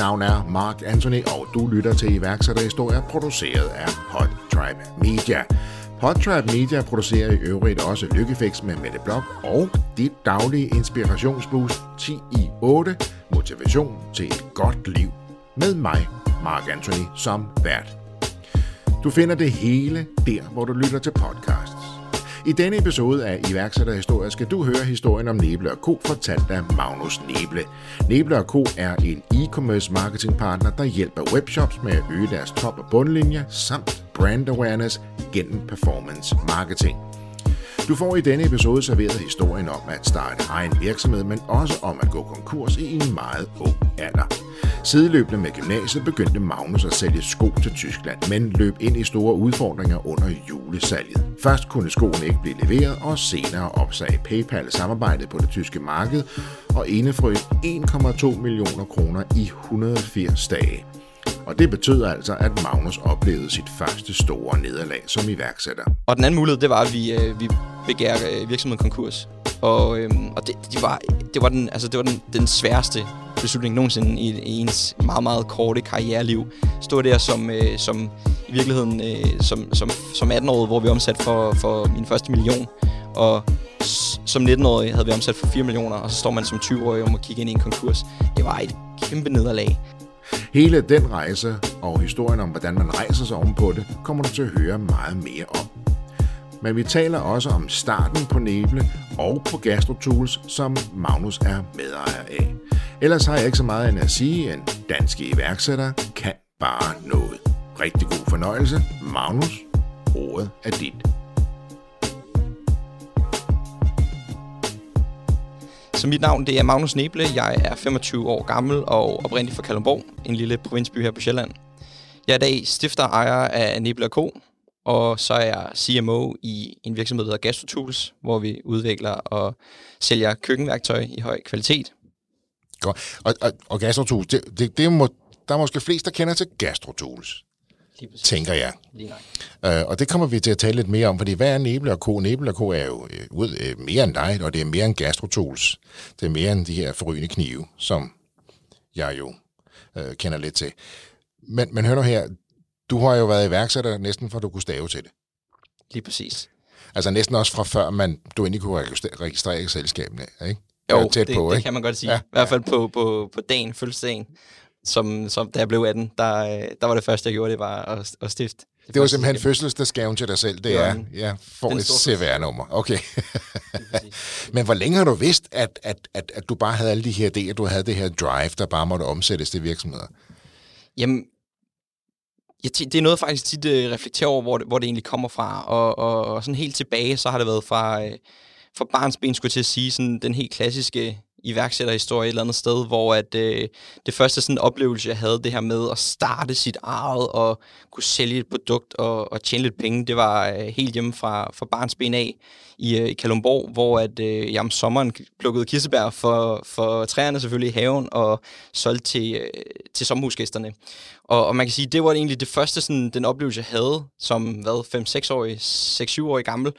Navn er Mark Anthony, og du lytter til iværksætterhistorier produceret af Podtribe Tribe Media. Hot Tribe Media producerer i øvrigt også Lykkefix med Mette Blok og dit daglige inspirationsboost 10 i 8, motivation til et godt liv. Med mig, Mark Anthony, som vært. Du finder det hele der, hvor du lytter til podcast. I denne episode af iværksætterhistorie skal du høre historien om Neble Co. fortalt af Magnus Neble. Neble Co. er en e-commerce marketingpartner, der hjælper webshops med at øge deres top- og bundlinje samt brand awareness gennem performance marketing. Du får i denne episode serveret historien om at starte egen virksomhed, men også om at gå konkurs i en meget ung alder. Sideløbende med gymnasiet begyndte Magnus at sælge sko til Tyskland, men løb ind i store udfordringer under julesalget. Først kunne skoene ikke blive leveret, og senere opsagde PayPal samarbejdet på det tyske marked og indefrøs 1,2 millioner kroner i 180 dage. Og det betød altså, at Magnus oplevede sit første store nederlag som iværksætter. Og den anden mulighed, det var, at vi, øh, vi begærer øh, virksomheden konkurs. Og, øhm, og det, det, var, det var, den, altså, det var den, den sværeste beslutning nogensinde i, i ens meget, meget korte karriereliv. Stå der som, øh, som i virkeligheden øh, som, som, som 18-årig, hvor vi omsat for, for min første million. Og som 19-årig havde vi omsat for 4 millioner, og så står man som 20-årig om at kigge ind i en konkurs. Det var et kæmpe nederlag. Hele den rejse og historien om, hvordan man rejser sig ovenpå det, kommer du til at høre meget mere om. Men vi taler også om starten på Neble og på GastroTools, som Magnus er medejer af. Ellers har jeg ikke så meget end at sige, en dansk iværksætter kan bare noget. Rigtig god fornøjelse. Magnus, ordet er dit. Så mit navn det er Magnus Neble. Jeg er 25 år gammel og oprindelig fra Kalundborg, en lille provinsby her på Sjælland. Jeg er i dag stifter og ejer af Neble Co., og så er jeg CMO i en virksomhed, der hedder GastroTools, hvor vi udvikler og sælger køkkenværktøj i høj kvalitet. Godt. Og, og, og GastroTools, det, det, det må, der er måske flest, der kender til GastroTools, tænker jeg. Øh, og det kommer vi til at tale lidt mere om, fordi hvad er Neble og Co? Neble og Co er jo øh, ud, øh, mere end dig, og det er mere end gastrotools. Det er mere end de her forrygende knive, som jeg jo øh, kender lidt til. Men, men hør nu her, du har jo været iværksætter næsten fra du kunne stave til det. Lige præcis. Altså næsten også fra før man, du endelig kunne registrere, selskabene, ikke? Jo, Ja, tæt det, på, det ikke? kan man godt sige. Ja, Ja, I hvert fald på, på, på dagen, fødselsdagen, som, som da jeg blev 18, der, der var det første, jeg gjorde, det var at, at stifte. Det var første simpelthen selskab. fødselsdagsgaven til dig selv, det Det var er, ja, den et CVR-nummer. Okay. Men hvor længe har du vidst, at, at, at, at du bare havde alle de her idéer, du havde det her drive, der bare måtte omsættes til virksomheder? Jamen, jeg, det er noget, jeg faktisk tit øh, reflekterer over, hvor det, hvor det egentlig kommer fra. Og, og, og sådan helt tilbage, så har det været fra, øh, fra barnsben, skulle jeg til at sige, sådan den helt klassiske iværksætterhistorie et eller andet sted, hvor at, øh, det første sådan oplevelse, jeg havde det her med at starte sit eget og kunne sælge et produkt og, og tjene lidt penge, det var øh, helt hjemme fra, fra barnsben af i, øh, i Kalundborg, hvor at, øh, jeg om sommeren plukkede kirsebær for, for træerne selvfølgelig i haven og solgte til, øh, til sommerhusgæsterne. Og, og man kan sige, det var egentlig det første, sådan, den oplevelse, jeg havde som, hvad, 5-6-årig, 6-7-årig gammel,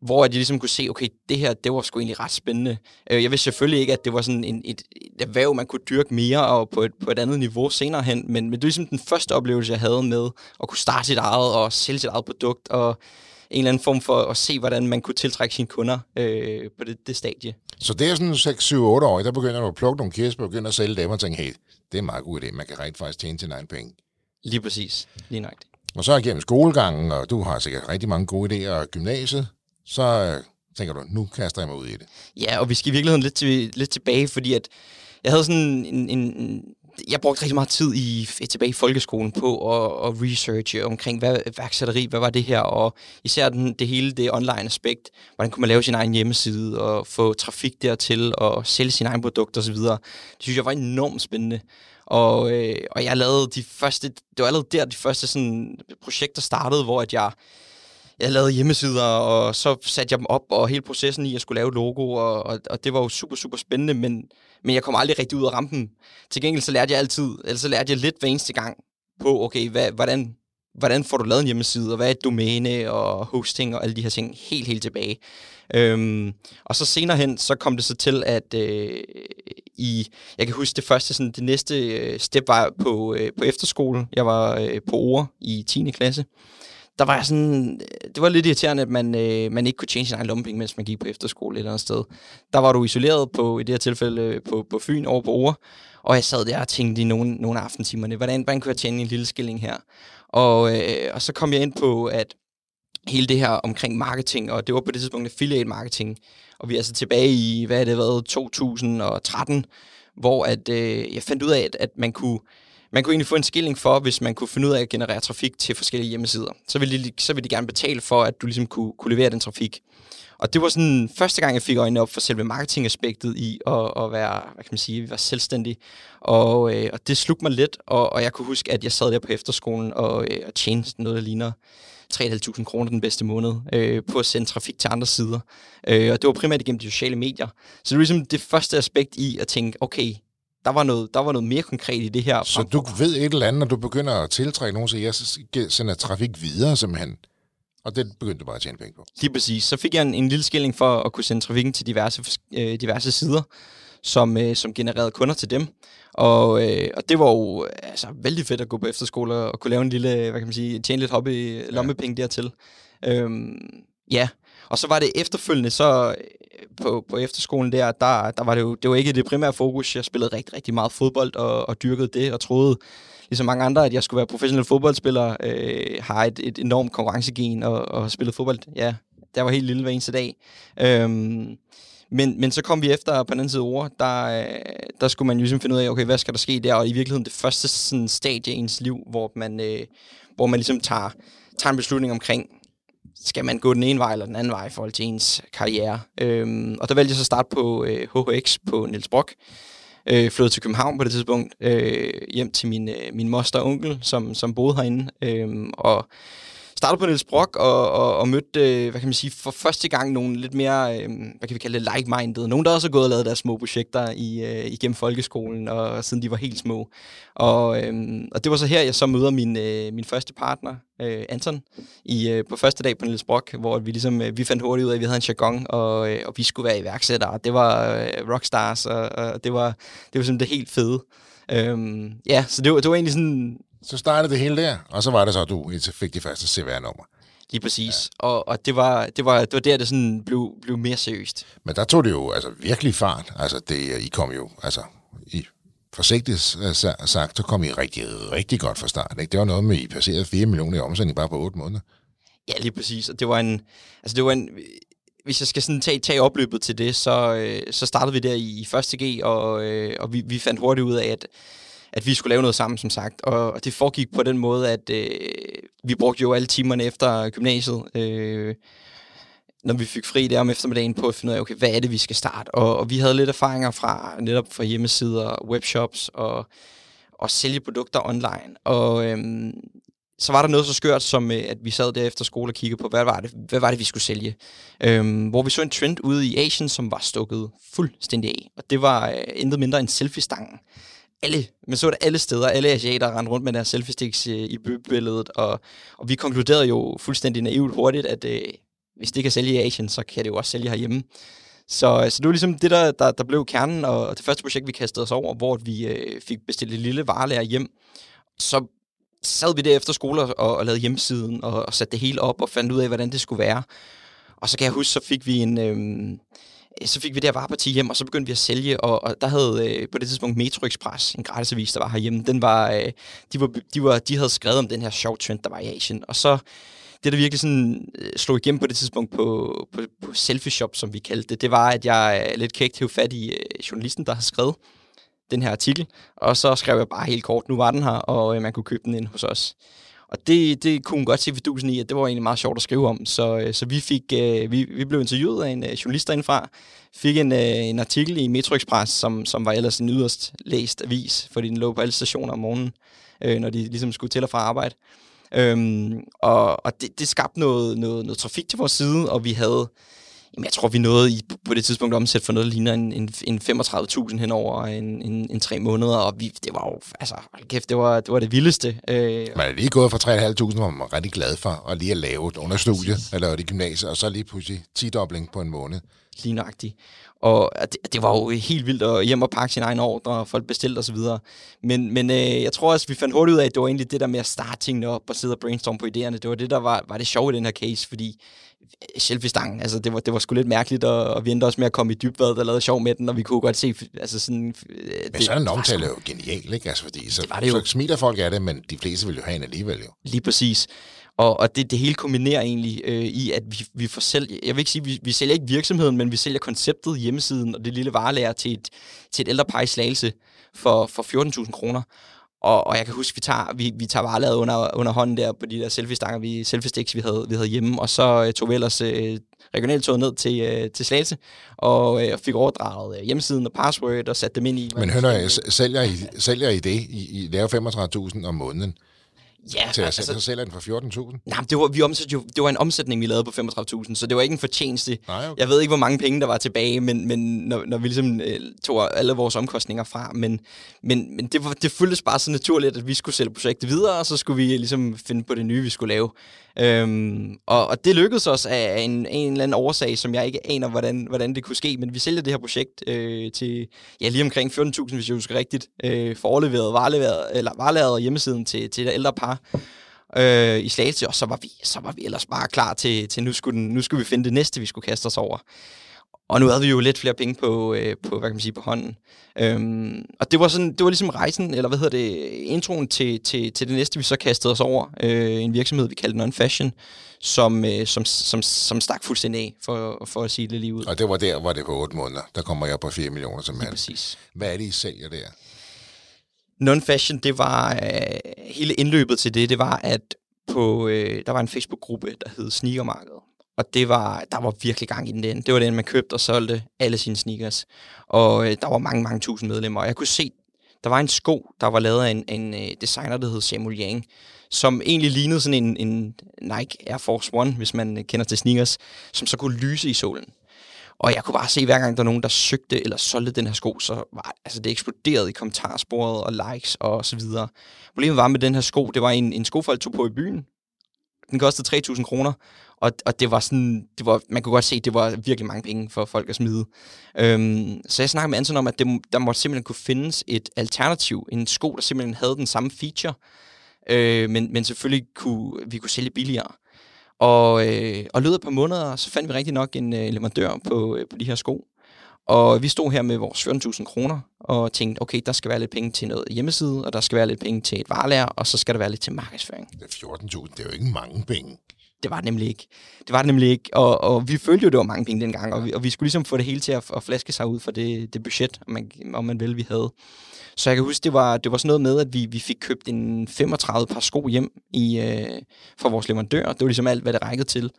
hvor jeg ligesom kunne se, okay, det her, det var sgu egentlig ret spændende. Øh, Jeg vidste selvfølgelig ikke, at det var sådan en, et, et erhverv, man kunne dyrke mere og på et, på et andet niveau senere hen, men, men det var ligesom den første oplevelse, jeg havde med at kunne starte sit eget og sælge sit eget produkt, og en eller anden form for at se, hvordan man kunne tiltrække sine kunder øh, på det, det stadie. Så det er sådan 6, 7, 8 år, der begynder du at plukke nogle kirsebær og begynder at sælge dem og tænke, hey, det er en meget god idé, man kan rent faktisk tjene sin egen penge. Lige præcis. Lige nok. Og så gennem skolegangen, og du har sikkert rigtig mange gode idéer, og gymnasiet, så øh, tænker du, nu kaster jeg mig ud i det. Ja, og vi skal i virkeligheden lidt, til, lidt tilbage, fordi at jeg havde sådan en, en, en jeg brugte rigtig meget tid i, tilbage i folkeskolen på at, at researche omkring, hvad værksætteri, hvad var det her, og især den, det hele det online aspekt, hvordan kunne man lave sin egen hjemmeside og få trafik dertil og sælge sine egne produkter osv. Det synes jeg var enormt spændende. Og, øh, og jeg lavede de første, det var allerede der, de første sådan, projekter startede, hvor at jeg, jeg lavede hjemmesider, og så satte jeg dem op, og hele processen i at skulle lave logo, og, og, og det var jo super, super spændende, men, men jeg kom aldrig rigtig ud af rampen. Til gengæld så lærte jeg altid, eller så lærte jeg lidt hver eneste gang på, okay, hvad, hvordan, hvordan får du lavet en hjemmeside, og hvad er et domæne, og hosting, og alle de her ting, helt, helt tilbage. Øhm, og så senere hen, så kom det så til, at øh, i, jeg kan huske det første, sådan, det næste øh, step var på, øh, på efterskole. Jeg var øh, på ord i 10. klasse. Der var jeg sådan, øh, det var lidt irriterende, at man, øh, man ikke kunne tjene sin egen lommepenge, mens man gik på efterskole et eller andet sted. Der var du isoleret på, i det her tilfælde, øh, på, på Fyn over på Ore, Og jeg sad der og tænkte i nogle, nogle af aftentimerne, hvordan, hvordan kunne jeg tjene en lille skilling her? Og, øh, og så kom jeg ind på, at hele det her omkring marketing, og det var på det tidspunkt affiliate marketing, og vi er altså tilbage i, hvad er det været, 2013, hvor at, øh, jeg fandt ud af, at, at man kunne man kunne egentlig få en skilling for, hvis man kunne finde ud af at generere trafik til forskellige hjemmesider. Så ville de, så ville de gerne betale for, at du ligesom kunne, kunne levere den trafik. Og det var sådan første gang, jeg fik øjnene op for selve marketingaspektet i at, at være, hvad kan man sige, være selvstændig. Og, øh, og det slugte mig lidt, og, og jeg kunne huske, at jeg sad der på efterskolen og, øh, og tjente noget, der ligner 3.500 kroner den bedste måned øh, på at sende trafik til andre sider. Øh, og det var primært igennem de sociale medier. Så det var ligesom det første aspekt i at tænke, okay, der var noget, der var noget mere konkret i det her. Så du ved et eller andet, når du begynder at tiltrække nogen, så jeg sender trafik videre simpelthen. Og det begyndte du bare at tjene penge på. Lige præcis. Så fik jeg en, en lille skilling for at kunne sende trafikken til diverse, øh, diverse sider, som, øh, som genererede kunder til dem. Og, øh, og det var jo altså, vældig fedt at gå på efterskole og kunne lave en lille, hvad kan man sige, tjene lidt hobby, lommepenge ja. dertil. Øhm, ja, og så var det efterfølgende, så på, på efterskolen der, der, der var det jo, det var ikke det primære fokus. Jeg spillede rigtig, rigtig meget fodbold og, og dyrkede det, og troede, ligesom mange andre, at jeg skulle være professionel fodboldspiller, øh, har et, et enormt konkurrencegen og, og spillet fodbold. Ja, der var helt lille hver eneste dag. Øhm, men, men så kom vi efter på den anden side ord, der, øh, der skulle man jo ligesom finde ud af, okay, hvad skal der ske der? Og i virkeligheden det første sådan, stadie i ens liv, hvor man, øh, hvor man ligesom tager, tager en beslutning omkring, skal man gå den ene vej eller den anden vej i forhold til ens karriere. Øhm, og der valgte jeg så at starte på øh, HHX på Niels Brock. Øh, flyttede til København på det tidspunkt, øh, hjem til min, øh, min moster og onkel, som, som boede herinde. Øh, og startede på Niels Brock og, og, og mødte, øh, hvad kan man sige, for første gang nogle lidt mere, øh, hvad kan vi kalde det, like-minded. Nogle, der også er gået og lavet deres små projekter i, øh, igennem folkeskolen, og siden de var helt små. Og, øh, og det var så her, jeg så møder min, øh, min første partner, øh, Anton, i, øh, på første dag på Niels Brock, hvor vi ligesom, øh, vi fandt hurtigt ud af, at vi havde en jargon, og, øh, og vi skulle være iværksættere. Det var øh, rockstars, og, og det var, det var simpelthen det helt fede. Øhm, ja, så det var, det var egentlig sådan så startede det hele der, og så var det så, at du fik de første CVR-nummer. Lige præcis. Ja. Og, og det, var, det, var, det var der, det sådan blev, blev mere seriøst. Men der tog det jo altså, virkelig fart. Altså, det, I kom jo, altså, i forsigtigt sagt, så kom I rigtig, rigtig godt fra start. Ikke? Det var noget med, I passerede 4 millioner i omsætning bare på 8 måneder. Ja, lige præcis. Og det var en, altså det var en, hvis jeg skal sådan tage, tage opløbet til det, så, øh, så startede vi der i, i første G, og, øh, og vi, vi fandt hurtigt ud af, at at vi skulle lave noget sammen, som sagt. Og det foregik på den måde, at øh, vi brugte jo alle timerne efter gymnasiet, øh, når vi fik fri der om eftermiddagen på at finde ud af, okay, hvad er det, vi skal starte? Og, og vi havde lidt erfaringer fra netop fra hjemmesider, webshops og, og sælge produkter online. Og øh, så var der noget så skørt, som øh, at vi sad der efter skole og kiggede på, hvad var det, hvad var det vi skulle sælge. Øhm, hvor vi så en trend ude i Asien, som var stukket fuldstændig af. Og det var øh, intet mindre end selfie-stangen alle, man så det alle steder, alle asiater rendte rundt med deres selfie sticks øh, i bybilledet, og, og vi konkluderede jo fuldstændig naivt hurtigt, at øh, hvis det kan sælge i Asien, så kan det jo også sælge herhjemme. Så, øh, så det var ligesom det, der, der, der blev kernen, og det første projekt, vi kastede os over, hvor vi øh, fik bestilt et lille varelærer hjem. Så sad vi der efter skole og, og lavede hjemmesiden, og, og satte det hele op, og fandt ud af, hvordan det skulle være. Og så kan jeg huske, så fik vi en... Øh, så fik vi der vareparti hjem, og så begyndte vi at sælge, og, og der havde øh, på det tidspunkt Metro Express, en gratisavis, der var herhjemme, den var, øh, de, var, de, var, de havde skrevet om den her sjov trend, der var i Asien, og så det, der virkelig sådan øh, slog igennem på det tidspunkt på, på, på Selfie Shop, som vi kaldte det, det var, at jeg øh, lidt kægt hævde fat i øh, journalisten, der har skrevet, den her artikel, og så skrev jeg bare helt kort, nu var den her, og øh, man kunne købe den ind hos os. Og det, det kunne hun godt se fidusen i, at det var egentlig meget sjovt at skrive om. Så, øh, så vi, fik, øh, vi, vi blev interviewet af en øh, journalist derindefra, fik en, en artikel i Metro Express, som, som var ellers en yderst læst avis, fordi den lå på alle stationer om morgenen, øh, når de ligesom skulle til og fra arbejde. Øhm, og og det, det skabte noget, noget, noget trafik til vores side, og vi havde Jamen, jeg tror, vi nåede i, på det tidspunkt omsæt for noget, der ligner en, en, en 35.000 hen over en, en, en tre måneder, og vi, det var jo, altså, kæft, det var det, var det vildeste. Øh, man er lige gået fra 3.500, hvor man var rigtig glad for, og lige at lave under studie, eller det gymnasiet, og så lige pludselig 10-dobling på en måned. Lige nøjagtigt. Og det, det var jo helt vildt at hjem og pakke sin egen ordre, og folk bestilte osv. Men, men øh, jeg tror også, vi fandt hurtigt ud af, at det var egentlig det der med at starte tingene op og sidde og brainstorme på idéerne. Det var det, der var, var det sjove i den her case, fordi selfie-stangen. Altså, det var, det var sgu lidt mærkeligt, og, og vi endte også med at komme i dybvad, der lavede sjov med den, og vi kunne godt se... Altså sådan, øh, men det, sådan en omtale er jo genial, ikke? Altså, fordi så, det det jo. så smiler folk af det, men de fleste vil jo have en alligevel jo. Lige præcis. Og, og det, det hele kombinerer egentlig øh, i, at vi, vi får selv, jeg vil ikke sige, vi, vi sælger ikke virksomheden, men vi sælger konceptet, hjemmesiden og det lille varelærer til et, til et ældrepar i Slagelse for, for 14.000 kroner. Og, og jeg kan huske, vi tager, vi, vi tager varelaget under, under hånden der på de der selfie-stanger, vi, selfie-sticks, vi havde, vi havde hjemme, og så øh, tog vi ellers øh, regionaltoget ned til, øh, til Slagelse, og øh, fik overdraget øh, hjemmesiden og password, og satte dem ind i... Men hønner, sælger I, sælger I det? I, I laver 35.000 om måneden? Ja, til at altså, så sælger den for 14.000? Nej, det var, vi omsætte jo, det var en omsætning, vi lavede på 35.000, så det var ikke en fortjeneste. Nej, okay. Jeg ved ikke, hvor mange penge, der var tilbage, men, men når, når vi ligesom øh, tog alle vores omkostninger fra. Men, men, men det, var, det føltes bare så naturligt, at vi skulle sælge projektet videre, og så skulle vi ligesom finde på det nye, vi skulle lave. Øhm, og, og det lykkedes os af en, en eller anden årsag, som jeg ikke aner, hvordan, hvordan det kunne ske, men vi sælger det her projekt øh, til ja, lige omkring 14.000, hvis jeg husker rigtigt, øh, overleveret vareleveret, eller vareleveret hjemmesiden til, til et ældre par øh, i Slagelse, og så var, vi, så var vi ellers bare klar til, til nu, skulle den, nu skulle vi finde det næste, vi skulle kaste os over. Og nu havde vi jo lidt flere penge på, øh, på hvad kan man sige, på hånden. Øhm, og det var, sådan, det var ligesom rejsen, eller hvad hedder det, introen til, til, til det næste, vi så kastede os over. Øh, en virksomhed, vi kaldte Non Fashion, som, øh, som, som, som stak fuldstændig af, for, for at sige det lige ud. Og det var der, hvor det på 8 måneder. Der kommer jeg på 4 millioner som mand. præcis. Hvad er det, I sælger der? Non-fashion, det var øh, hele indløbet til det, det var, at på, øh, der var en Facebook-gruppe, der hed Sneakermarkedet. Og det var, der var virkelig gang i den. Det var den, man købte og solgte alle sine sneakers. Og øh, der var mange, mange tusind medlemmer. Og jeg kunne se, der var en sko, der var lavet af en, en øh, designer, der hed Samuel Yang, som egentlig lignede sådan en, en Nike Air Force One, hvis man øh, kender til sneakers, som så kunne lyse i solen. Og jeg kunne bare se, hver gang der var nogen, der søgte eller solgte den her sko, så var altså, det eksploderede i kommentarsporet og likes og så videre. Problemet var med den her sko, det var en, en sko, folk tog på i byen. Den kostede 3.000 kroner, og, og det var sådan, det var, man kunne godt se, at det var virkelig mange penge for folk at smide. Øhm, så jeg snakkede med Anton om, at det, der måtte simpelthen kunne findes et alternativ, en sko, der simpelthen havde den samme feature, øh, men, men selvfølgelig kunne vi kunne sælge billigere. Og, øh, og løbet på måneder, så fandt vi rigtig nok en øh, leverandør på, øh, på de her sko. Og vi stod her med vores 14.000 kroner og tænkte, okay, der skal være lidt penge til noget hjemmeside, og der skal være lidt penge til et varelærer, og så skal der være lidt til markedsføring. Det 14.000, det er jo ikke mange penge. Det var det nemlig ikke. Det var det nemlig ikke, og, og vi følte jo, det var mange penge dengang, og vi, og vi skulle ligesom få det hele til at, at flaske sig ud for det, det budget, om man, om man vil, vi havde. Så jeg kan huske, det var, det var sådan noget med, at vi, vi fik købt en 35 par sko hjem i, øh, fra vores leverandør. Det var ligesom alt, hvad det rækkede til.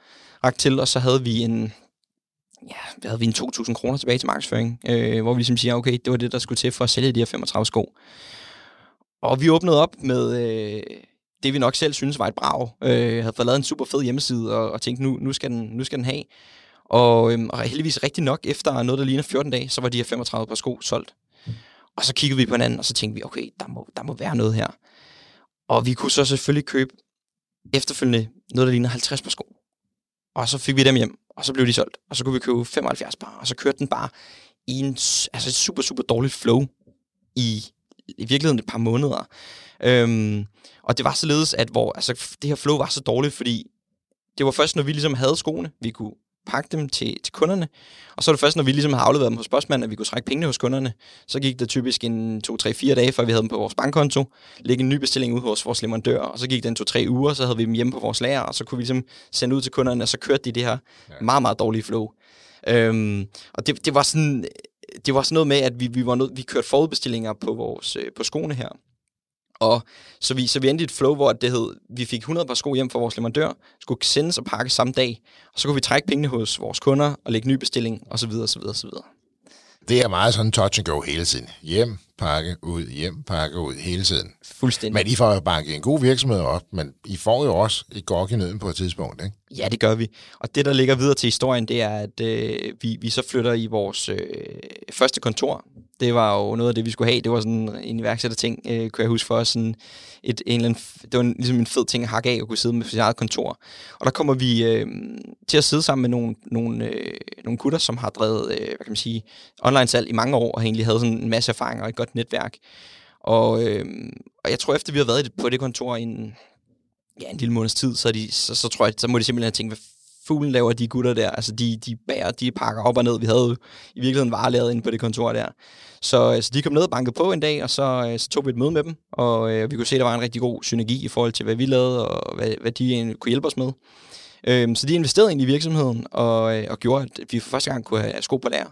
Ræk til, og så havde vi en, ja, hvad havde vi en 2.000 kroner tilbage til markedsføring, øh, hvor vi ligesom siger, okay, det var det, der skulle til for at sælge de her 35 sko. Og vi åbnede op med øh, det, vi nok selv synes var et brag. Øh, havde fået lavet en super fed hjemmeside, og, og tænkte, nu, nu, skal den, nu skal den have. Og, øhm, og heldigvis rigtig nok, efter noget, der ligner 14 dage, så var de her 35 par sko solgt. Og så kiggede vi på hinanden, og så tænkte vi, okay, der må, der må være noget her. Og vi kunne så selvfølgelig købe efterfølgende noget, der ligner 50 par sko. Og så fik vi dem hjem, og så blev de solgt. Og så kunne vi købe 75 par, og så kørte den bare i en, altså et super, super dårligt flow i, i virkeligheden et par måneder. Øhm, og det var således, at hvor, altså, det her flow var så dårligt, fordi det var først, når vi ligesom havde skoene, vi kunne pakke dem til, til kunderne. Og så er det først, når vi ligesom har afleveret dem hos postmanden, at vi kunne trække pengene hos kunderne. Så gik det typisk en 2-3-4 dage, før vi havde dem på vores bankkonto, lægge en ny bestilling ud hos vores leverandør, og så gik det en 2-3 uger, så havde vi dem hjemme på vores lager, og så kunne vi ligesom sende ud til kunderne, og så kørte de det her meget, meget dårlige flow. Øhm, og det, det var sådan det var sådan noget med, at vi, vi, var nød, vi kørte forudbestillinger på, vores, øh, på skoene her. Og så vi, så vi endte i et flow, hvor det hed, vi fik 100 par sko hjem fra vores leverandør, skulle sendes og pakkes samme dag, og så kunne vi trække pengene hos vores kunder og lægge ny bestilling, osv. osv., osv. Det er meget sådan touch and go hele tiden. Hjem, pakke, ud, hjem, pakke, ud hele tiden. Fuldstændig. Men I får jo banket en god virksomhed op, men I får jo også et gok i nøden på et tidspunkt, ikke? Ja, det gør vi. Og det, der ligger videre til historien, det er, at øh, vi, vi så flytter i vores øh, første kontor. Det var jo noget af det, vi skulle have. Det var sådan en iværksætterting, øh, kunne jeg huske for os. Sådan et, en eller anden, det var en, ligesom en fed ting at hakke af og kunne sidde med sit eget kontor. Og der kommer vi øh, til at sidde sammen med nogle, nogle, øh, nogle gutter, som har drevet, øh, hvad kan man sige, online salg i mange år, og egentlig havde sådan en masse erfaring og et godt netværk. Og, øh, og jeg tror, efter vi har været på det kontor i en, ja, en lille måneds tid, så, de, så, så tror jeg, så må de simpelthen tænke, hvad fuglen laver de gutter der? Altså, de, de bærer, de pakker op og ned. Vi havde jo i virkeligheden varelaget inde på det kontor der. Så, øh, så de kom ned og bankede på en dag, og så, øh, så tog vi et møde med dem, og øh, vi kunne se, at der var en rigtig god synergi i forhold til, hvad vi lavede, og hvad, hvad de kunne hjælpe os med. Øhm, så de investerede ind i virksomheden, og, øh, og gjorde, at vi for første gang kunne have sko på lager,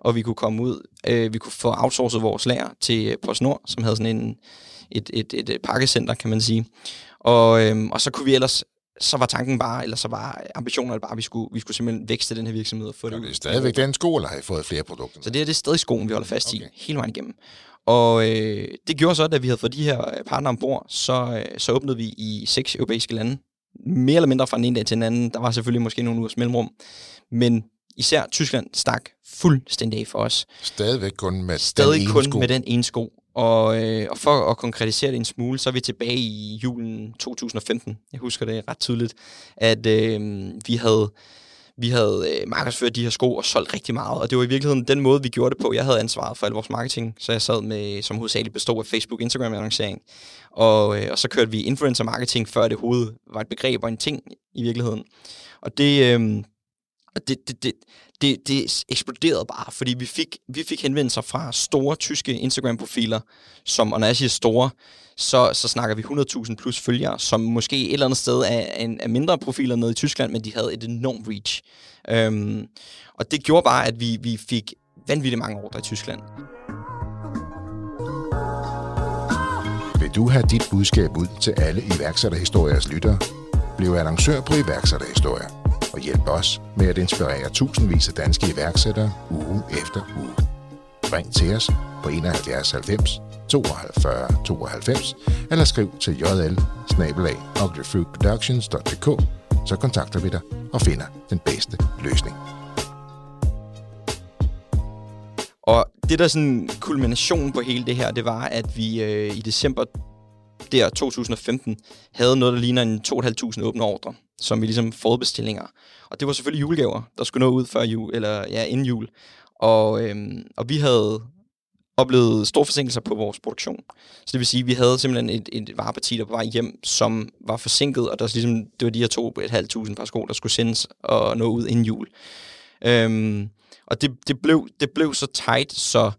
og vi kunne komme ud, øh, vi kunne få outsourcet vores lager til PostNord, som havde sådan en, et, et, et, et pakkecenter, kan man sige. Og, øhm, og så kunne vi ellers så var tanken bare, eller så var ambitionen bare, at vi skulle, vi skulle simpelthen vækste den her virksomhed og få det ud. Det er stadigvæk den sko, eller har I fået flere produkter? Så det er det stadig skoen, vi holder fast okay. i, hele vejen igennem. Og øh, det gjorde så, at da vi havde fået de her partnere ombord, så, øh, så åbnede vi i seks europæiske lande. Mere eller mindre fra den ene dag til den anden. Der var selvfølgelig måske nogle ugers mellemrum. Men især Tyskland stak fuldstændig af for os. Stadigvæk kun med Stadig den ene kun sko. med den ene sko. Og, øh, og for at konkretisere det en smule, så er vi tilbage i julen 2015. Jeg husker det ret tydeligt, at øh, vi havde vi havde øh, markedsført de her sko og solgt rigtig meget, og det var i virkeligheden den måde, vi gjorde det på. Jeg havde ansvaret for al vores marketing, så jeg sad med, som hovedsageligt bestod af Facebook, Instagram annoncering. Og, øh, og så kørte vi influencer marketing, før det hovedet var et begreb og en ting i virkeligheden. Og det, øh, og det, det, det, det, det eksploderede bare, fordi vi fik, vi fik henvendelser fra store tyske Instagram-profiler, som, og når jeg siger store, så, så snakker vi 100.000 plus følgere, som måske et eller andet sted er, en, er mindre profiler nede i Tyskland, men de havde et enormt reach. Øhm, og det gjorde bare, at vi, vi fik vanvittigt mange ordre i Tyskland. Vil du have dit budskab ud til alle iværksætterhistoriers lyttere? Bliv annoncør på iværksætterhistorier og hjælp os med at inspirere tusindvis af danske iværksættere uge efter uge. Ring til os på 71 90 42 92 eller skriv til jl så kontakter vi dig og finder den bedste løsning. Og det der sådan kulmination på hele det her, det var, at vi øh, i december der 2015 havde noget, der ligner en 2.500 åbne ordre, som vi ligesom forudbestillinger. Og det var selvfølgelig julegaver, der skulle nå ud før jul, eller ja, inden jul. Og, øhm, og vi havde oplevet store forsinkelser på vores produktion. Så det vil sige, at vi havde simpelthen et, et vareparti, der var vej hjem, som var forsinket, og der, ligesom, det var de her to et halvt tusind par sko, der skulle sendes og nå ud inden jul. Øhm, og det, det, blev, det blev så tight, så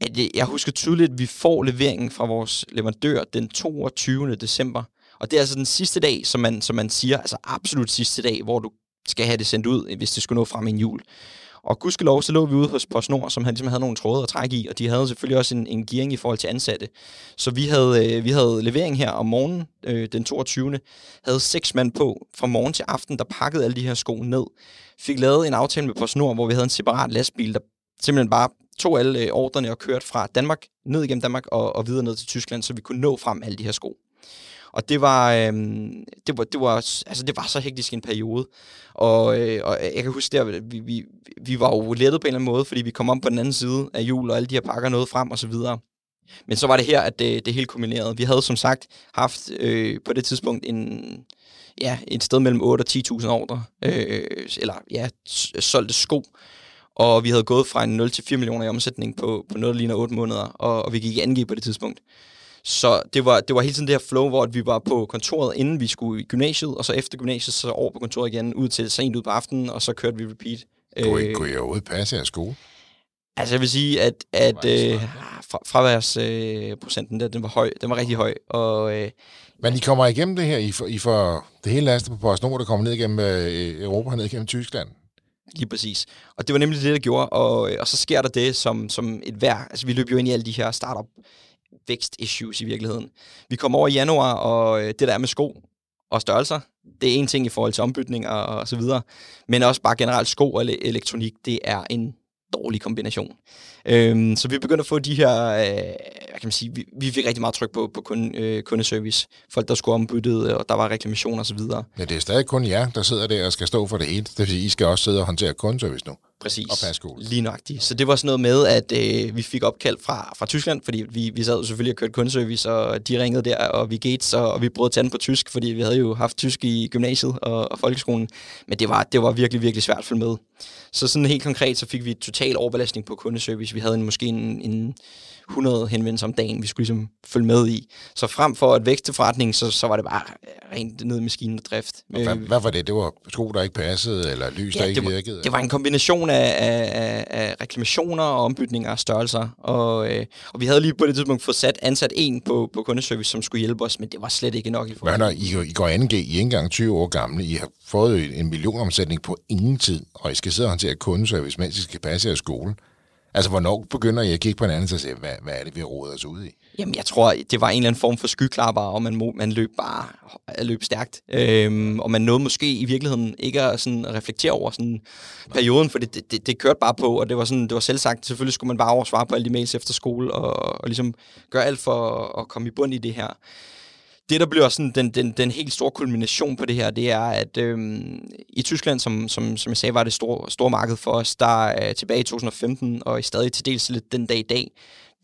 at jeg husker tydeligt, at vi får leveringen fra vores leverandør den 22. december. Og det er altså den sidste dag, som man, som man siger, altså absolut sidste dag, hvor du skal have det sendt ud, hvis det skulle nå frem i en jul. Og gudskelov, så lå vi ude hos PostNord, som ligesom havde nogle tråde at trække i, og de havde selvfølgelig også en, en gearing i forhold til ansatte. Så vi havde, øh, vi havde levering her om morgenen, øh, den 22. Havde seks mand på fra morgen til aften, der pakkede alle de her sko ned. Fik lavet en aftale med PostNord, hvor vi havde en separat lastbil, der simpelthen bare tog alle øh, ordrene og kørte fra Danmark, ned igennem Danmark og, og videre ned til Tyskland, så vi kunne nå frem alle de her sko. Og det var, øh, det var, det var, altså det var så hektisk en periode. Og, øh, og øh, jeg kan huske, at vi, vi, vi var jo lettet på en eller anden måde, fordi vi kom om på den anden side af jul, og alle de her pakker nåede frem og så videre. Men så var det her, at det, det hele kulminerede. Vi havde som sagt haft øh, på det tidspunkt en, ja, et sted mellem 8 og 10.000 ordre, øh, eller ja, solgte sko. Og vi havde gået fra en 0 til 4 millioner i omsætning på, på noget, der ligner 8 måneder, og, og vi gik i angive på det tidspunkt. Så det var, det var hele tiden det her flow, hvor vi var på kontoret, inden vi skulle i gymnasiet, og så efter gymnasiet, så over på kontoret igen, ud til sent ud på aftenen, og så kørte vi repeat. Kunne I, kunne I overhovedet passe jeres skole? Altså jeg vil sige, at, at øh, fra, fraværsprocenten, øh, den var høj, den var rigtig høj. Og, øh, Men I kommer igennem det her, I får, I får det hele lastet på PostNord, der kommer ned igennem øh, Europa, ned igennem Tyskland. Lige præcis. Og det var nemlig det, der gjorde. Og, øh, og så sker der det, som, som et vær. Altså, vi løb jo ind i alle de her startup vækst-issues i virkeligheden. Vi kom over i januar, og øh, det der med sko og størrelser, det er en ting i forhold til ombytning og, og så videre. Men også bare generelt sko og elektronik, det er en dårlig kombination. Øhm, så vi begynder at få de her, øh, hvad kan man sige, vi, vi fik rigtig meget tryk på, på kunde, øh, kundeservice. Folk, der skulle ombyttet, og der var reklamationer osv. Ja, det er stadig kun jer, der sidder der og skal stå for det hele. Det vil sige, I skal også sidde og håndtere kundeservice nu. Præcis. Og passe Lige nøjagtigt. Så det var sådan noget med, at øh, vi fik opkald fra, fra Tyskland, fordi vi, vi sad jo selvfølgelig og kørte kundeservice, og de ringede der, og vi gates, og, og vi brød tanden på tysk, fordi vi havde jo haft tysk i gymnasiet og, og folkeskolen. Men det var, det var virkelig, virkelig svært at følge med. Så sådan helt konkret, så fik vi total overbelastning på kundeservice. Vi havde en, måske en, en 100 henvendelser om dagen, vi skulle ligesom følge med i. Så frem for at vækste forretningen, så, så var det bare rent ned i maskinen og drift. Hvad, øh, hvad var det? Det var sko, der ikke passede, eller lys, ja, der ikke det var, virkede? Det var en kombination af, af, af reklamationer og ombytninger af størrelser. Og, øh, og vi havde lige på det tidspunkt fået sat ansat en på, på kundeservice, som skulle hjælpe os, men det var slet ikke nok i forhold til. I, I går 2G, I er ikke engang 20 år gamle, I har fået en millionomsætning på ingen tid, og I skal sidde og håndtere kundeservice, mens I skal passe jeres skole. Altså, hvornår begynder I at kigge på hinanden og sige, hvad, hvad er det, vi råder os ud i? Jamen, jeg tror, det var en eller anden form for skyklapper, og man, man løb bare øh, løb stærkt. Øhm, og man nåede måske i virkeligheden ikke at sådan reflektere over sådan perioden, for det, det, det, kørte bare på, og det var, sådan, det var selv sagt, selvfølgelig skulle man bare oversvare på alle de mails efter skole, og, og ligesom gøre alt for at komme i bund i det her det, der bliver sådan den, den, den helt store kulmination på det her, det er, at øh, i Tyskland, som, som, som jeg sagde, var det store, store marked for os, der øh, tilbage i 2015, og i stadig til dels lidt den dag i dag,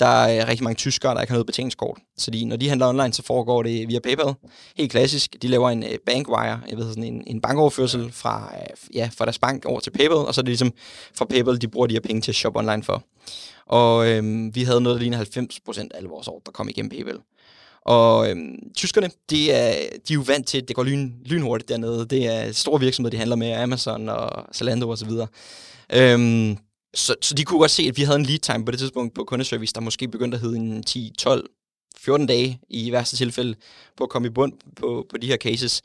der er øh, rigtig mange tyskere, der ikke har noget betalingskort. Så de, når de handler online, så foregår det via PayPal. Helt klassisk. De laver en øh, bankwire, jeg ved sådan en, en bankoverførsel fra, øh, ja, fra deres bank over til PayPal, og så er det ligesom fra PayPal, de bruger de her penge til at shoppe online for. Og øhm, vi havde noget, der ligner 90% af alle vores år, der kom igennem PayPal. Og øhm, tyskerne, de er, de er jo vant til, at det går lyn, lynhurtigt dernede. Det er store virksomheder, de handler med, Amazon og Zalando osv. Og så, øhm, så, så de kunne godt se, at vi havde en lead time på det tidspunkt på kundeservice, der måske begyndte at hedde en 10, 12, 14 dage i værste tilfælde på at komme i bund på, på de her cases.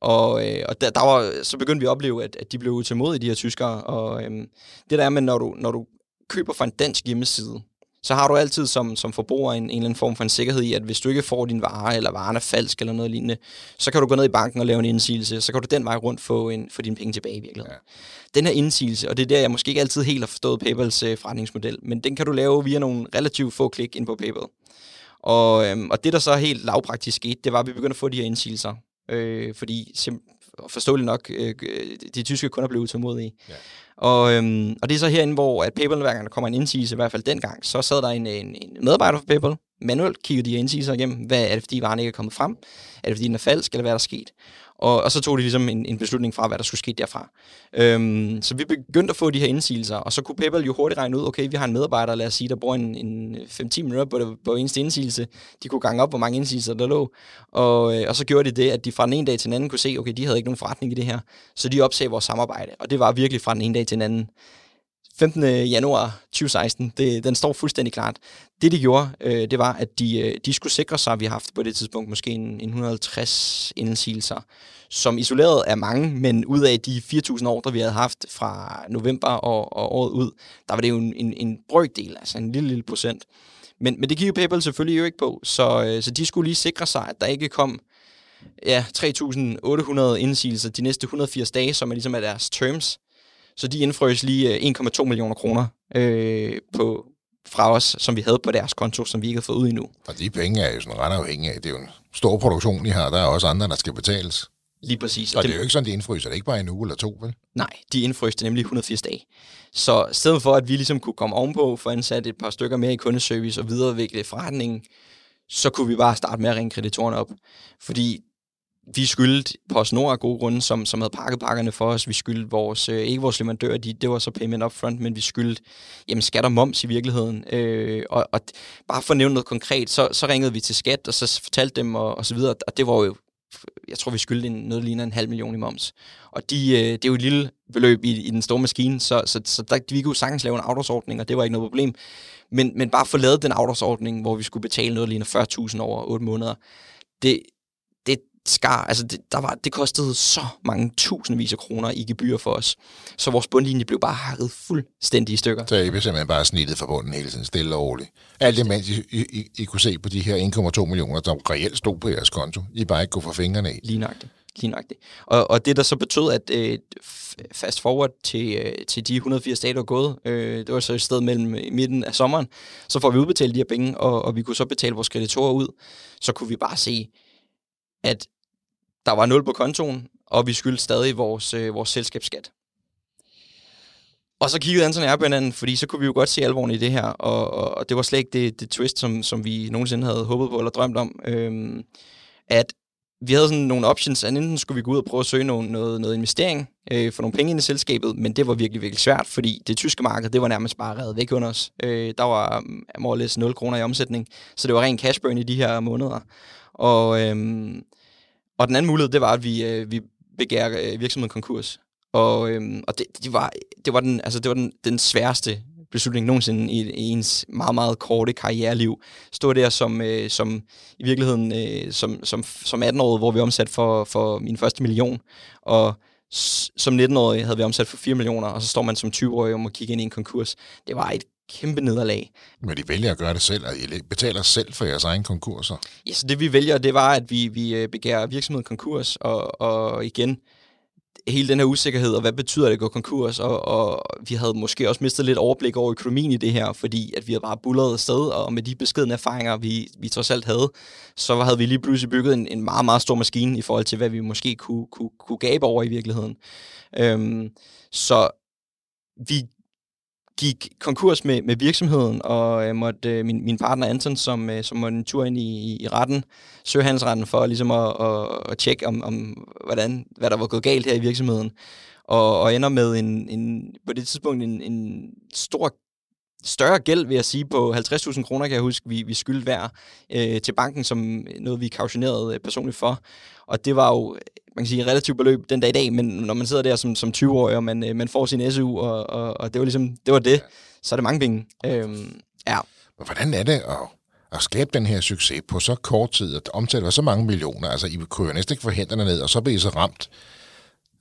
Og, øh, og der, der var, så begyndte vi at opleve, at, at de blev i de her tyskere. Og øhm, det der er med, når du, når du køber fra en dansk hjemmeside, så har du altid som, som forbruger en, en eller anden form for en sikkerhed i, at hvis du ikke får din vare, eller varen er falsk eller noget lignende, så kan du gå ned i banken og lave en indsigelse, så kan du den vej rundt få, en, få dine penge tilbage i virkeligheden. Ja. Den her indsigelse, og det er der, jeg måske ikke altid helt har forstået PayPals øh, forretningsmodel, men den kan du lave via nogle relativt få klik ind på PayPal. Og, øhm, og det, der så helt lavpraktisk skete, det var, at vi begyndte at få de her indsigelser. Øh, fordi forståeligt nok, øh, de tyske kunder blev utålmodige. Ja. Og, øhm, og det er så herinde, hvor at PayPal, hver gang der kommer en indsigelse, i hvert fald dengang, så sad der en, en, en medarbejder for PayPal, manuelt kiggede de indsigelser igennem, hvad er det, fordi varen ikke er kommet frem? Er det, fordi den er falsk, eller hvad er der sket? Og, og så tog de ligesom en, en beslutning fra, hvad der skulle ske derfra. Øhm, så vi begyndte at få de her indsigelser, og så kunne PayPal jo hurtigt regne ud, okay, vi har en medarbejder, lad os sige, der bruger en, en 5-10 minutter på, det, på eneste indsigelse. De kunne gange op, hvor mange indsigelser der lå. Og, øh, og så gjorde de det, at de fra den ene dag til den anden kunne se, okay, de havde ikke nogen forretning i det her. Så de opsagde vores samarbejde, og det var virkelig fra den ene dag til den anden. 15. januar 2016, det, den står fuldstændig klart. Det de gjorde, øh, det var, at de, øh, de skulle sikre sig, at vi har haft på det tidspunkt måske en, en 150 indsigelser, som isoleret er mange, men ud af de 4.000 ordre, vi havde haft fra november og, og året ud, der var det jo en, en, en brøkdel, altså en lille, lille procent. Men, men det kiggede PayPal selvfølgelig jo ikke på, så, øh, så de skulle lige sikre sig, at der ikke kom ja, 3.800 indsigelser de næste 180 dage, som er ligesom er deres terms. Så de indfrøs lige 1,2 øh, millioner kroner øh, på, fra os, som vi havde på deres konto, som vi ikke har fået ud endnu. Og de penge er jo sådan ret afhængige af. Det er jo en stor produktion, I har. Der er også andre, der skal betales. Lige præcis. Og det er jo ikke sådan, de indfryser det ikke bare en uge eller to, vel? Nej, de indfryste nemlig 180 dage. Så i stedet for, at vi ligesom kunne komme ovenpå, for ansat et par stykker mere i kundeservice og videreudvikle forretningen, så kunne vi bare starte med at ringe kreditorerne op. Fordi vi skyldte PostNord af gode grunde, som, som havde pakket pakkerne for os. Vi skyldte vores, øh, ikke vores leverandør, de, det var så payment upfront, men vi skyldte jamen, skat og moms i virkeligheden. Øh, og, og bare for at nævne noget konkret, så, så ringede vi til skat, og så fortalte dem, og, og så videre. Og det var jo, jeg tror, vi skyldte en, noget, lignende en halv million i moms. Og de, øh, det er jo et lille beløb i, i den store maskine, så, så, så der, vi kunne sagtens lave en afdragsordning, og det var ikke noget problem. Men, men bare få lavet den afdragsordning, hvor vi skulle betale noget, lignende 40.000 over 8 måneder, det, skar, altså det, der var, det kostede så mange tusindvis af kroner i gebyr for os. Så vores bundlinje blev bare hakket fuldstændig i stykker. Så I blev simpelthen bare snittet fra bunden hele tiden, stille og roligt. Alt det, mens I, I, I, kunne se på de her 1,2 millioner, der reelt stod på jeres konto. I bare ikke kunne få fingrene i. Lige nøjagtigt. Lige nøjagtigt. Og, og det, der så betød, at øh, fast forward til, øh, til de 180 dage, der var gået, øh, det var så et sted mellem i midten af sommeren, så får vi udbetalt de her penge, og, og vi kunne så betale vores kreditorer ud. Så kunne vi bare se, at der var nul på kontoen, og vi skyldte stadig vores, øh, vores selskabsskat. Og så kiggede Anton og jeg på hinanden, fordi så kunne vi jo godt se alvoren i det her, og, og, og det var slet ikke det, det twist, som, som vi nogensinde havde håbet på eller drømt om. Øhm, at vi havde sådan nogle options, at enten skulle vi gå ud og prøve at søge nogle, noget, noget investering, øh, for nogle penge ind i selskabet, men det var virkelig, virkelig svært, fordi det tyske marked, det var nærmest bare reddet væk under os. Øh, der var mm, more 0 kroner i omsætning, så det var ren cash burn i de her måneder. Og, øh, og den anden mulighed, det var, at vi, øh, vi begærer øh, virksomheden konkurs. Og, øhm, og det, det, var, det var, den, altså, det var den, den sværeste beslutning nogensinde i, i ens meget, meget korte karriereliv. Stå der som, øh, som i virkeligheden øh, som, som, som 18-årig, hvor vi omsat for, for min første million, og som 19-årig havde vi omsat for 4 millioner, og så står man som 20-årig og må kigge ind i en konkurs. Det var et kæmpe nederlag. Men de vælger at gøre det selv, og I betaler selv for jeres egen konkurser? Ja, så det vi vælger, det var, at vi, vi øh, begærer virksomheden konkurs, og, og igen, hele den her usikkerhed, og hvad betyder det at gå konkurs, og, og vi havde måske også mistet lidt overblik over økonomien i det her, fordi at vi havde bare bullet afsted, og med de beskedne erfaringer, vi, vi trods alt havde, så havde vi lige pludselig bygget en, en meget, meget stor maskine i forhold til, hvad vi måske kunne, kunne, kunne gabe over i virkeligheden. Øhm, så vi gik konkurs med, med virksomheden, og øh, måtte, øh, min, min partner Anton, som, øh, som måtte en tur ind i, i retten, søgehandelsretten, for ligesom at, at, at tjekke, om, om hvordan, hvad der var gået galt her i virksomheden. Og, og ender med en, en, på det tidspunkt en, en stor større gæld, vil jeg sige, på 50.000 kroner, kan jeg huske, vi, vi skyldte hver øh, til banken, som noget, vi kautionerede øh, personligt for. Og det var jo, man kan sige, relativt beløb den dag i dag, men når man sidder der som, som 20-årig, og man, øh, man får sin SU, og, og, og det var ligesom, det var det, så er det mange penge. Øhm, ja. Hvordan er det at, at skabe den her succes på så kort tid, at omtale så mange millioner? Altså, I kunne jo næsten ikke få hænderne ned, og så bliver I så ramt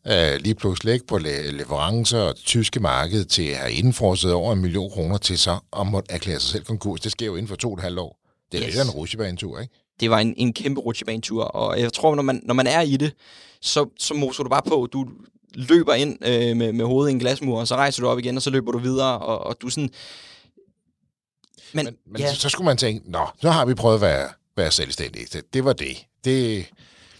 øh, lige pludselig ikke på le- leverancer og det tyske marked til at have indforset over en million kroner til så at måtte erklære sig selv konkurs. Det sker jo inden for to og et halvt år. Det er yes. en rutsjebanetur, ikke? Det var en, en kæmpe rutsjebanetur, og jeg tror, når man, når man er i det, så, så moser du bare på. Du løber ind øh, med, med hovedet i en glasmur, og så rejser du op igen, og så løber du videre, og, og du sådan... Men, men, men ja. så, så skulle man tænke, nå, så har vi prøvet at være, være selvstændige. Det, det var det. Det,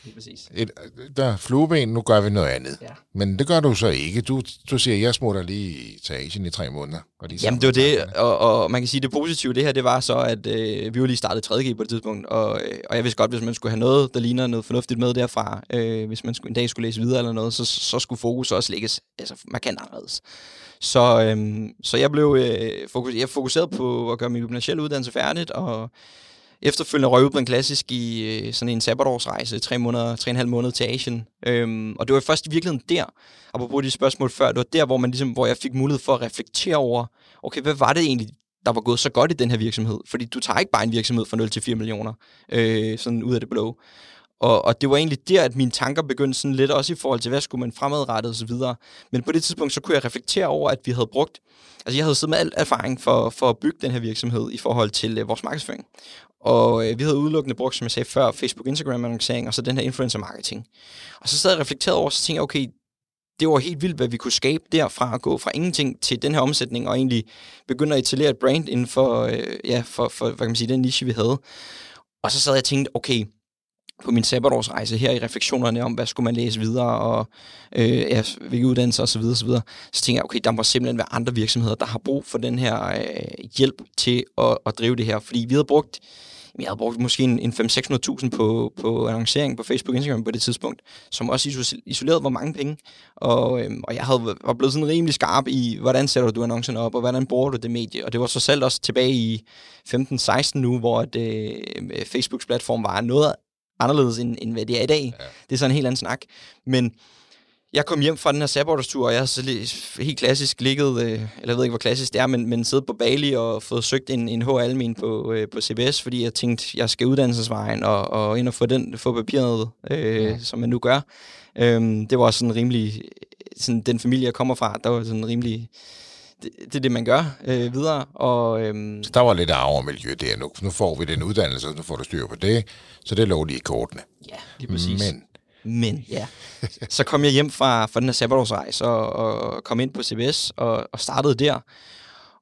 Lige præcis. Et, der flueben, nu gør vi noget andet. Ja. Men det gør du så ikke. Du, du siger, jeg smutter lige til Asien i tre måneder. Og lige Jamen det var det, og, og man kan sige, det positive det her, det var så, at øh, vi var lige startet 3G på det tidspunkt, og, øh, og jeg vidste godt, hvis man skulle have noget, der ligner noget fornuftigt med derfra, øh, hvis man skulle, en dag skulle læse videre eller noget, så, så skulle fokus også lægges altså, markant anderledes. Så, øh, så jeg blev øh, fokus, jeg fokuseret på at gøre min gymnasielle uddannelse færdigt, og efterfølgende røg ud på en klassisk i øh, sådan en sabbatårsrejse, tre måneder, tre og en halv måned til Asien. Øhm, og det var først i virkeligheden der, apropos de spørgsmål før, det var der, hvor, man ligesom, hvor jeg fik mulighed for at reflektere over, okay, hvad var det egentlig, der var gået så godt i den her virksomhed? Fordi du tager ikke bare en virksomhed fra 0 til 4 millioner, øh, sådan ud af det blå. Og, og det var egentlig der, at mine tanker begyndte sådan lidt også i forhold til, hvad skulle man fremadrettet osv. Men på det tidspunkt, så kunne jeg reflektere over, at vi havde brugt, altså jeg havde siddet med al erfaring for, for at bygge den her virksomhed i forhold til øh, vores markedsføring. Og øh, vi havde udelukkende brugt, som jeg sagde før, Facebook, Instagram annoncering, og så den her influencer marketing. Og så sad jeg reflekteret reflekterede over, så tænkte jeg, okay, det var helt vildt, hvad vi kunne skabe derfra, at gå fra ingenting til den her omsætning, og egentlig begynde at etablere et brand inden for, øh, ja, for, for hvad kan man sige, den niche, vi havde. Og så sad jeg og tænkte, okay, på min sabbatårsrejse her i refleksionerne om, hvad skulle man læse videre, og øh, ja, hvilke uddannelser osv. Så, så, så tænker jeg, okay, der må simpelthen være andre virksomheder, der har brug for den her øh, hjælp til at, at drive det her. Fordi vi havde brugt, jeg havde brugt måske en, en 500-600.000 på, på annoncering på Facebook og Instagram på det tidspunkt, som også isoleret var mange penge. Og, øh, og jeg havde, var blevet sådan rimelig skarp i, hvordan sætter du annoncerne op, og hvordan bruger du det medie. Og det var så selv også tilbage i 15-16 nu, hvor at, øh, Facebooks platform var noget anderledes, end, end hvad det er i dag. Ja. Det er sådan en helt anden snak. Men jeg kom hjem fra den her sabbatstur, og jeg havde så helt klassisk ligget, øh, eller jeg ved ikke, hvor klassisk det er, men, men siddet på Bali og fået søgt en, en H-almen på, øh, på CBS, fordi jeg tænkte, jeg skal uddannelsesvejen og, og ind og få, den, få papiret, øh, ja. som man nu gør. Øhm, det var sådan rimelig, sådan den familie, jeg kommer fra, der var sådan rimelig, det, det er det, man gør øh, videre. Og, øhm, så der var lidt arv miljø der. Nu, nu får vi den uddannelse, nu får du styr på det, så det lå lige i kortene. Ja, lige præcis. Men men ja, så kom jeg hjem fra, fra den her sabbatårsrejse og, og kom ind på CBS og, og startede der.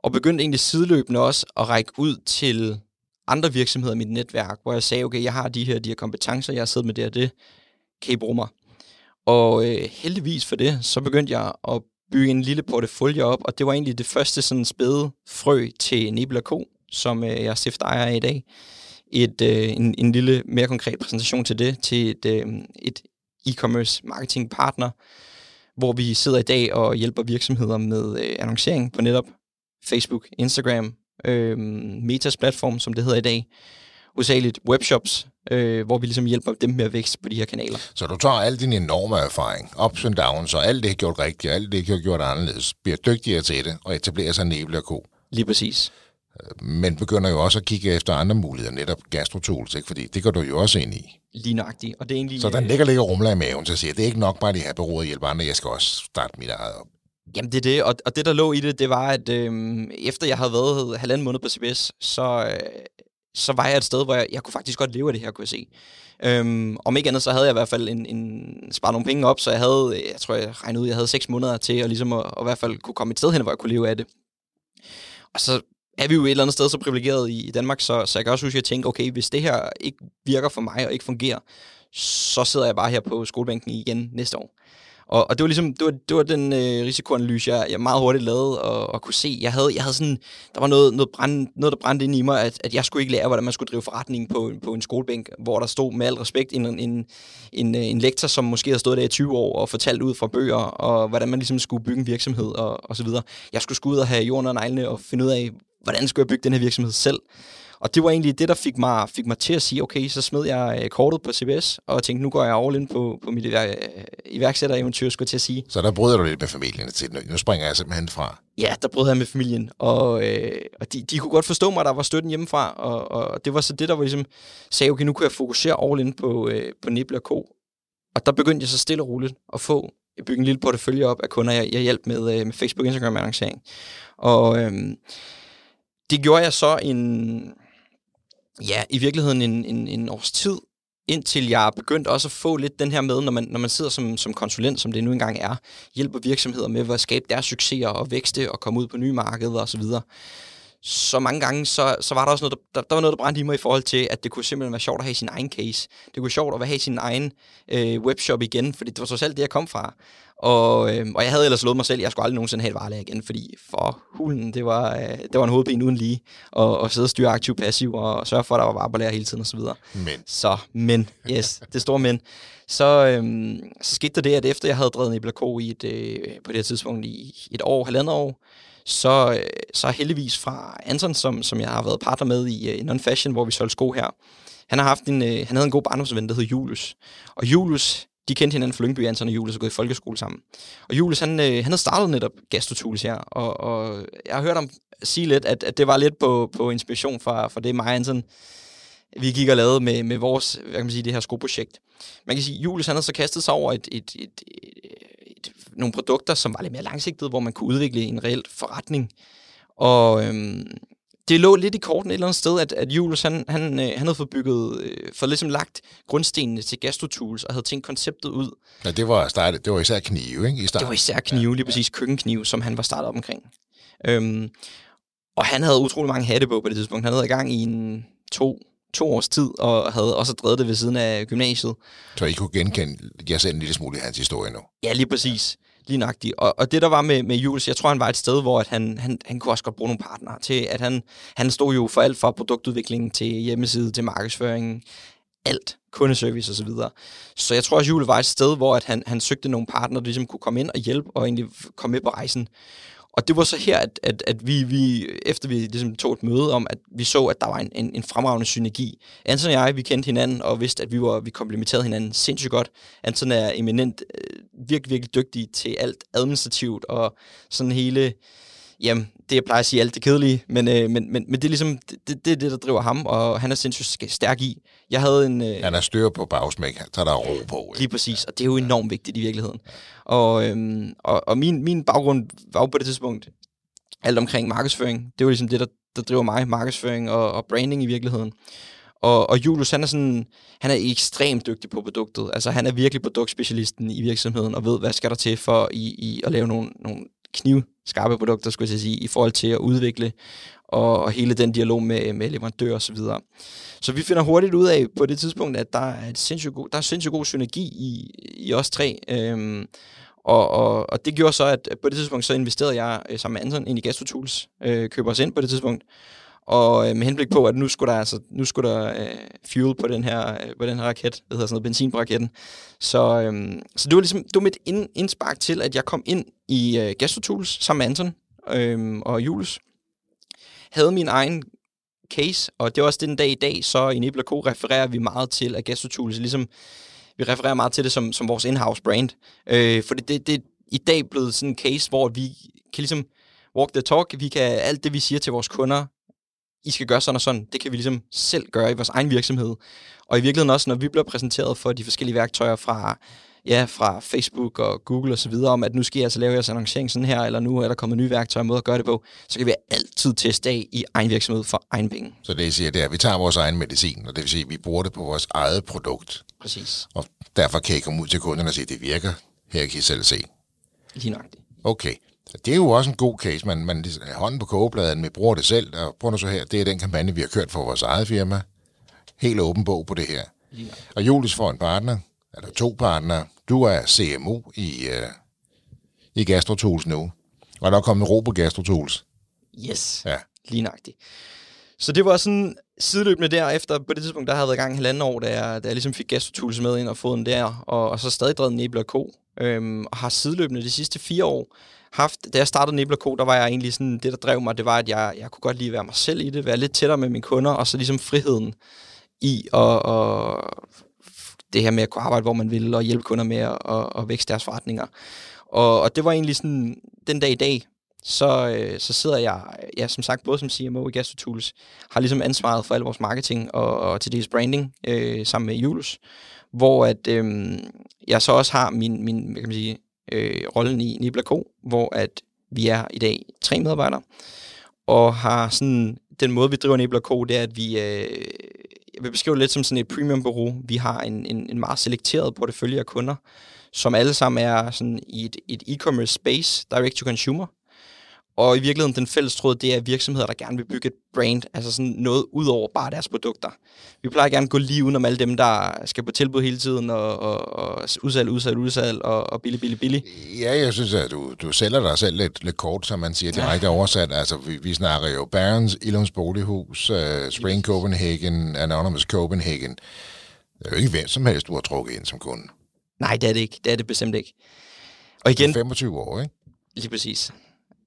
Og begyndte egentlig sideløbende også at række ud til andre virksomheder i mit netværk, hvor jeg sagde, okay, jeg har de her, de her kompetencer, jeg har siddet med det og det, kan I bruge mig? Og øh, heldigvis for det, så begyndte jeg at bygge en lille portefølje op, og det var egentlig det første sådan spæde frø til Nebel Co., som øh, jeg stifter ejer i dag. Et, øh, en, en lille mere konkret præsentation til det, til et, øh, et e-commerce marketing partner, hvor vi sidder i dag og hjælper virksomheder med øh, annoncering på netop Facebook, Instagram, øh, Metas platform, som det hedder i dag, usageligt webshops, øh, hvor vi ligesom hjælper dem med at vækste på de her kanaler. Så du tager al din enorme erfaring, ups and downs, og alt det er gjort rigtigt, og alt det er gjort anderledes, bliver dygtigere til det, og etablerer sig en ko. Lige præcis. Men begynder jo også at kigge efter andre muligheder, netop gastrotools, ikke? fordi det går du jo også ind i. Lige nøjagtigt. Og det er egentlig, så den ligger ligger rumler i maven, så siger det er ikke nok bare det her bureau at hjælpe andre, jeg skal også starte mit eget op. Jamen det er det, og, og det der lå i det, det var, at øh, efter jeg havde været halvanden måned på CBS, så, øh, så var jeg et sted, hvor jeg, jeg kunne faktisk godt leve af det her, kunne jeg se. Øhm, om ikke andet, så havde jeg i hvert fald en, en, sparet nogle penge op, så jeg havde, jeg tror, jeg regnede ud, jeg havde seks måneder til at, ligesom at, at, i hvert fald kunne komme et sted hen, hvor jeg kunne leve af det. Og så er vi jo et eller andet sted så privilegeret i Danmark, så, så jeg kan også huske, at jeg tænkte, okay, hvis det her ikke virker for mig og ikke fungerer, så sidder jeg bare her på skolebænken igen næste år. Og, og det var ligesom, det var, det var den øh, risikoanalyse, jeg, jeg meget hurtigt lavede og, og kunne se. Jeg havde, jeg havde sådan, der var noget, noget, brand, noget, der brændte ind i mig, at, at jeg skulle ikke lære, hvordan man skulle drive forretning på, på en skolebænk, hvor der stod med al respekt en, en, en, øh, en lektor, som måske havde stået der i 20 år og fortalt ud fra bøger, og hvordan man ligesom skulle bygge en virksomhed og, og så videre. Jeg skulle skulle ud og have jorden og neglene og finde ud af, hvordan skulle jeg bygge den her virksomhed selv. Og det var egentlig det, der fik mig, fik mig til at sige, okay, så smed jeg øh, kortet på CBS, og tænkte, nu går jeg all in på, på mit øh, iværksættereventyr, skulle jeg til at sige. Så der bryder du lidt med familien til, nu springer jeg simpelthen fra. Ja, der brød jeg med familien, og, øh, og de, de kunne godt forstå mig, der var støtten hjemmefra, og, og det var så det, der var ligesom, sagde, okay, nu kunne jeg fokusere all in på, øh, på Nibble Co. Og der begyndte jeg så stille og roligt at få bygge en lille portefølje op af kunder, jeg, jeg hjalp med, øh, med Facebook, Instagram annoncering. Og øh, det gjorde jeg så en, ja, i virkeligheden en, en, en års tid, indtil jeg begyndte også at få lidt den her med, når man, når man sidder som, som konsulent, som det nu engang er, hjælper virksomheder med at skabe deres succeser og vækste og komme ud på nye markeder osv., så, så mange gange, så, så var der også noget, der, der var noget, der brændte i mig i forhold til, at det kunne simpelthen være sjovt at have sin egen case. Det kunne være sjovt at have sin egen øh, webshop igen, fordi det var så selv det, jeg kom fra. Og, øh, og jeg havde ellers lovet mig selv, at jeg skulle aldrig nogensinde have et varelager igen, fordi for hulen, det var, øh, det var en hovedben uden lige, og, og sidde og styre aktiv passiv, og sørge for, at der var varer på lager hele tiden osv. Men. Så, men, yes, det store men. Så, øh, så skete der det, at efter jeg havde drevet Nibla i et, øh, på det her tidspunkt i et år, halvandet år, så, øh, så heldigvis fra Anton, som, som jeg har været partner med i øh, Non-Fashion, hvor vi solgte sko her, han har haft en, øh, han havde en god barndomsven, der hed Julius. Og Julius, de kendte hinanden fra Lyngby, Anton og Julius, og gået i folkeskole sammen. Og Julius, han, øh, han havde startet netop Gastotools her, og, og jeg har hørt ham sige lidt, at, at det var lidt på, på inspiration fra, fra det, mig og Anton, vi gik og lavede med, med vores, hvad kan man sige, det her skoprojekt. Man kan sige, Julius, han havde så kastet sig over et, et, et, et, et, nogle produkter, som var lidt mere langsigtede, hvor man kunne udvikle en reelt forretning. Og øhm, det lå lidt i korten et eller andet sted, at, at Julius, han, han, øh, han havde fået bygget, øh, for ligesom lagt grundstenene til gastrotools, og havde tænkt konceptet ud. Ja, det var, startet, det var især knive, ikke? I starten. Det var især knive, ja, lige præcis ja. køkkenknive, som han var startet op omkring. Øhm, og han havde utrolig mange hatte på på det tidspunkt. Han havde i gang i en to, to års tid, og havde også drevet det ved siden af gymnasiet. Så I kunne genkende jeg selv en lille smule i hans historie nu? Ja, lige præcis. Lige nøjagtigt. Og, og det, der var med, med Jules, jeg tror, han var et sted, hvor at han, han, han kunne også godt bruge nogle partnere til, at han, han stod jo for alt fra produktudviklingen til hjemmeside, til markedsføringen, alt, kundeservice osv. Så, videre. så jeg tror også, Jules var et sted, hvor at han, han søgte nogle partnere, der ligesom kunne komme ind og hjælpe, og egentlig komme med på rejsen. Og det var så her, at, at, at vi, vi, efter vi ligesom tog et møde om, at vi så, at der var en, en, en fremragende synergi. Anton og jeg, vi kendte hinanden og vidste, at vi var vi komplementerede hinanden sindssygt godt. Anton er eminent, øh, virkelig, virkelig dygtig til alt administrativt og sådan hele Jamen, det jeg plejer at sige alt det kedelige, men, øh, men, men, men det er ligesom det, det, er det, der driver ham, og han er sindssygt stærk i. Jeg havde en... Øh, han er styr på bagsmæk, så der er ro på. Ikke? Lige præcis, og det er jo enormt vigtigt i virkeligheden. Og, øhm, og, og min, min baggrund var jo på det tidspunkt alt omkring markedsføring. Det var ligesom det, der, der driver mig, markedsføring og, og branding i virkeligheden. Og, og Julius, han er sådan, han er ekstremt dygtig på produktet. Altså, han er virkelig produktspecialisten i virksomheden, og ved, hvad skal der til for i, i at lave nogle, nogle knivskarpe produkter, skulle jeg sige, i forhold til at udvikle og, og hele den dialog med, med leverandører osv. Så, så vi finder hurtigt ud af på det tidspunkt, at der er, et sindssygt god, der er sindssygt god synergi i, i os tre. Øhm, og, og, og det gjorde så, at på det tidspunkt så investerede jeg øh, sammen med Anton ind i GastroTools, øh, køber os ind på det tidspunkt, og øh, med henblik på, at nu skulle der, altså, nu skulle der øh, fuel på den her, øh, på den her raket, det hedder sådan noget benzin på raketten. Så, øh, så det var ligesom, det var mit ind, indspark til, at jeg kom ind i øh, GastroTools sammen med Anton øh, og Jules. Havde min egen case, og det er også den dag i dag, så i Nibla Co. refererer vi meget til, at GastroTools ligesom, vi refererer meget til det som, som vores in-house brand. Øh, for det, det, det er i dag blevet sådan en case, hvor vi kan ligesom walk the talk, vi kan alt det, vi siger til vores kunder, i skal gøre sådan og sådan. Det kan vi ligesom selv gøre i vores egen virksomhed. Og i virkeligheden også, når vi bliver præsenteret for de forskellige værktøjer fra, ja, fra Facebook og Google og så videre, om at nu skal jeg altså lave jeres annoncering sådan her, eller nu er der kommet nye værktøjer og måder at gøre det på, så kan vi altid teste af i egen virksomhed for egen penge. Så det, jeg siger, det er, at vi tager vores egen medicin, og det vil sige, at vi bruger det på vores eget produkt. Præcis. Og derfor kan I komme ud til kunderne og sige, at det virker. Her kan I selv se. Lige nøjagtigt. Okay. Det er jo også en god case. Man, man hånden på kogebladen, vi bruger det selv, og prøv nu så her, det er den kampagne, vi har kørt for vores eget firma. Helt åben bog på det her. Og Julius får en partner, eller to partnere. Du er CMO i, uh, i GastroTools nu. Og der er kommet ro på GastroTools. Yes, ja. lige nøjagtigt. Så det var sådan sideløbende der, efter på det tidspunkt, der havde været i gang halvanden år, da jeg, da jeg ligesom fik GastroTools med ind og fået den der, og, og så stadig drevet Nebel Co. Øhm, og har sideløbende de sidste fire år haft, da jeg startede Nibler Co., der var jeg egentlig sådan, det der drev mig, det var, at jeg, jeg kunne godt lige være mig selv i det, være lidt tættere med mine kunder, og så ligesom friheden i og, og det her med at kunne arbejde, hvor man vil, og hjælpe kunder med at, at, at vækste deres forretninger. Og, og det var egentlig sådan, den dag i dag, så, øh, så sidder jeg, ja, som sagt, både som CMO i GastroTools, har ligesom ansvaret for al vores marketing og, og til dels branding øh, sammen med Julius, hvor at øh, jeg så også har min, min kan man sige, øh, rollen i Nibla Co., hvor at vi er i dag tre medarbejdere, og har sådan, den måde, vi driver Nibla Co., det er, at vi, øh, jeg vil beskrive det lidt som sådan et premium bureau. Vi har en, en, en meget selekteret portefølje af kunder, som alle sammen er sådan i et, et e-commerce space, direct to consumer, og i virkeligheden, den fælles tråd, det er virksomheder, der gerne vil bygge et brand, altså sådan noget ud over bare deres produkter. Vi plejer gerne at gå lige udenom alle dem, der skal på tilbud hele tiden, og, og, og udsalg, udsalg, udsalg, og, og billig, billig, billig. Ja, jeg synes, at du, du sælger dig selv lidt, lidt kort, som man siger direkte ja. oversat. Altså, vi, vi snakker jo Barons, Ilums Bolighus, uh, Spring Copenhagen, Anonymous Copenhagen. Det er jo ikke hvem som helst, du har trukket ind som kunde. Nej, det er det ikke. Det er det bestemt ikke. Og igen... 25 år, ikke? Lige præcis.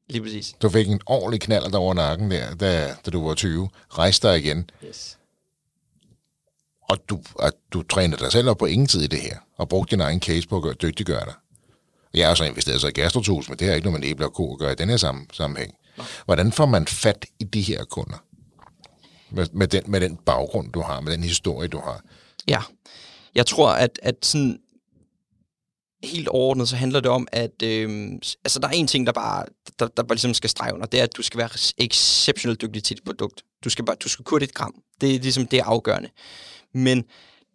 Lige præcis. Du fik en ordentlig knald over nakken der, da, da du var 20. Rejste dig igen. Yes. Og du, at du trænede dig selv op på ingen tid i det her, og brugte din egen case på at gøre, dygtiggøre dig. Jeg har så investeret sig i gastrotools, men det har ikke noget med æble og ko at gøre i den her sammen, sammenhæng. Hvordan får man fat i de her kunder? Med, med, den, med den baggrund, du har, med den historie, du har. Ja, jeg tror, at, at sådan, helt overordnet, så handler det om, at øh, altså, der er en ting, der bare, der, der bare ligesom skal strege under, det er, at du skal være exceptionelt dygtig til dit produkt. Du skal, bare, du skal kunne et gram. Det er ligesom det er afgørende. Men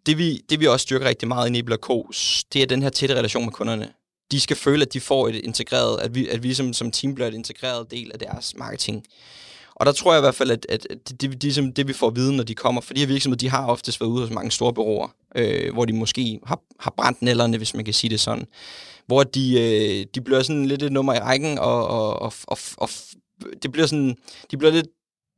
det vi, det vi også styrker rigtig meget i Nibel Co., det er den her tætte relation med kunderne. De skal føle, at de får et integreret, at vi, at vi som, som team bliver et integreret del af deres marketing. Og der tror jeg i hvert fald, at, at, det, det, det, det, vi får at vide, når de kommer, for de her virksomheder, de har oftest været ude hos mange store bureauer, øh, hvor de måske har, har brændt nælderne, hvis man kan sige det sådan. Hvor de, øh, de bliver sådan lidt et nummer i rækken, og, og, og, og, og det bliver sådan, de bliver lidt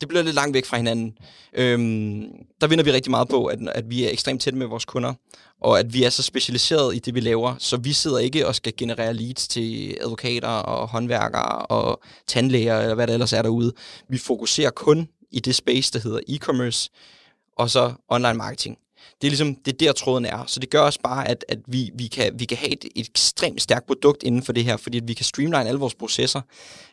det bliver lidt langt væk fra hinanden. Øhm, der vinder vi rigtig meget på, at, at vi er ekstremt tætte med vores kunder og at vi er så specialiseret i det, vi laver, så vi sidder ikke og skal generere leads til advokater og håndværkere og tandlæger, eller hvad der ellers er derude. Vi fokuserer kun i det space, der hedder e-commerce, og så online marketing. Det er ligesom, det er der tråden er. Så det gør også bare, at, at vi, vi, kan, vi kan have et, et ekstremt stærkt produkt inden for det her, fordi at vi kan streamline alle vores processer.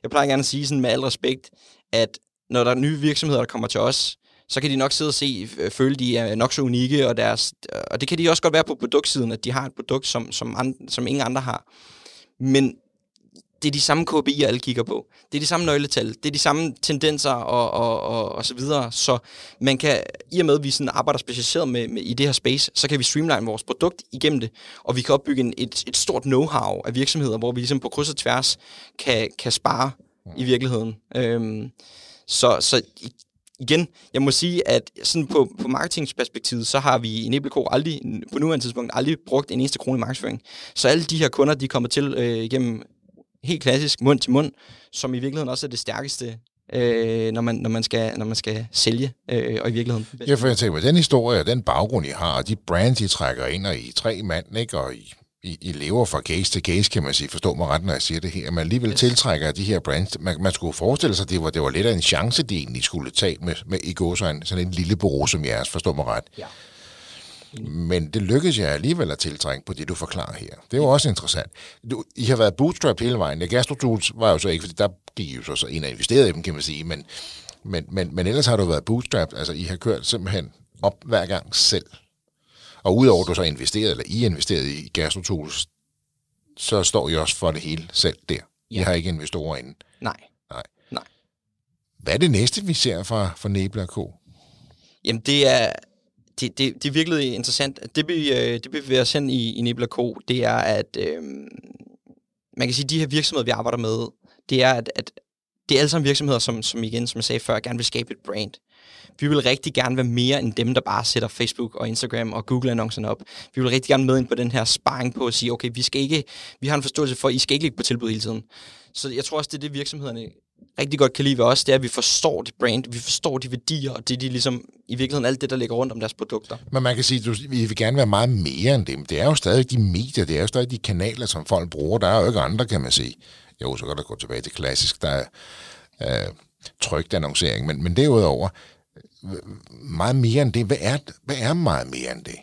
Jeg plejer gerne at sige sådan med al respekt, at når der er nye virksomheder, der kommer til os, så kan de nok sidde og se, øh, føle, de er nok så unikke, og, deres, og det kan de også godt være på produktsiden, at de har et produkt, som, som, and, som ingen andre har. Men det er de samme KPI'er, alle kigger på. Det er de samme nøgletal. Det er de samme tendenser og, og, og, og så videre. Så man kan, i og med at vi sådan arbejder specialiseret med, med, i det her space, så kan vi streamline vores produkt igennem det, og vi kan opbygge en, et, et stort know-how af virksomheder, hvor vi ligesom på kryds og tværs kan, kan spare i virkeligheden. Øhm, så, så igen, jeg må sige, at sådan på, på marketingsperspektivet, så har vi i Nebelko aldrig, på nuværende tidspunkt, aldrig brugt en eneste krone i markedsføring. Så alle de her kunder, de kommer til øh, igennem helt klassisk mund til mund, som i virkeligheden også er det stærkeste øh, når, man, når, man skal, når man skal sælge, øh, og i virkeligheden... Ja, for jeg tænker, den historie, den baggrund, I har, og de brands, I trækker ind, og I tre mand, ikke, og I, i, I lever fra case til case, kan man sige, forstå mig ret, når jeg siger det her, men alligevel yes. tiltrækker de her brands. Man, man skulle forestille sig, at det var, det var lidt af en chance, de egentlig skulle tage med, med i går sådan, sådan en lille bureau som jeres, forstå mig ret. Ja. Men det lykkedes jeg alligevel at tiltrænge på det, du forklarer her. Det er jo også interessant. Du, I har været bootstrap hele vejen. Ja, Gastrotools var jo så ikke, fordi der gik jo så, så ind og investerede i dem, kan man sige. Men, men, men, men ellers har du været bootstrap. Altså, I har kørt simpelthen op hver gang selv. Og udover at du så investeret, eller I investeret i Gastrotools, så står I også for det hele selv der. Ja. I har ikke investorer inde. Nej. Nej. Nej. Hvad er det næste, vi ser fra, fra Nebel K? Jamen, det er, det, det, det er virkelig interessant. Det, vi, øh, det vi bevæger os hen i, i Nibla Co., det er, at øh, man kan sige, at de her virksomheder, vi arbejder med, det er, at, at det er alle sammen virksomheder, som, som igen, som jeg sagde før, gerne vil skabe et brand. Vi vil rigtig gerne være mere end dem, der bare sætter Facebook og Instagram og Google-annoncerne op. Vi vil rigtig gerne med ind på den her sparring på at sige, okay, vi skal ikke, vi har en forståelse for, at I skal ikke ligge på tilbud hele tiden. Så jeg tror også, det er det, virksomhederne rigtig godt kan lide ved os, det er, at vi forstår det brand, vi forstår de værdier, og det er de ligesom, i virkeligheden alt det, der ligger rundt om deres produkter. Men man kan sige, at vi vil gerne være meget mere end dem. Det er jo stadig de medier, det er jo stadig de kanaler, som folk bruger. Der er jo ikke andre, kan man sige. Jo, så kan der gå tilbage til klassisk, der er øh, trygt annoncering, men, men derudover, meget mere end det. Hvad er, hvad er meget mere end det?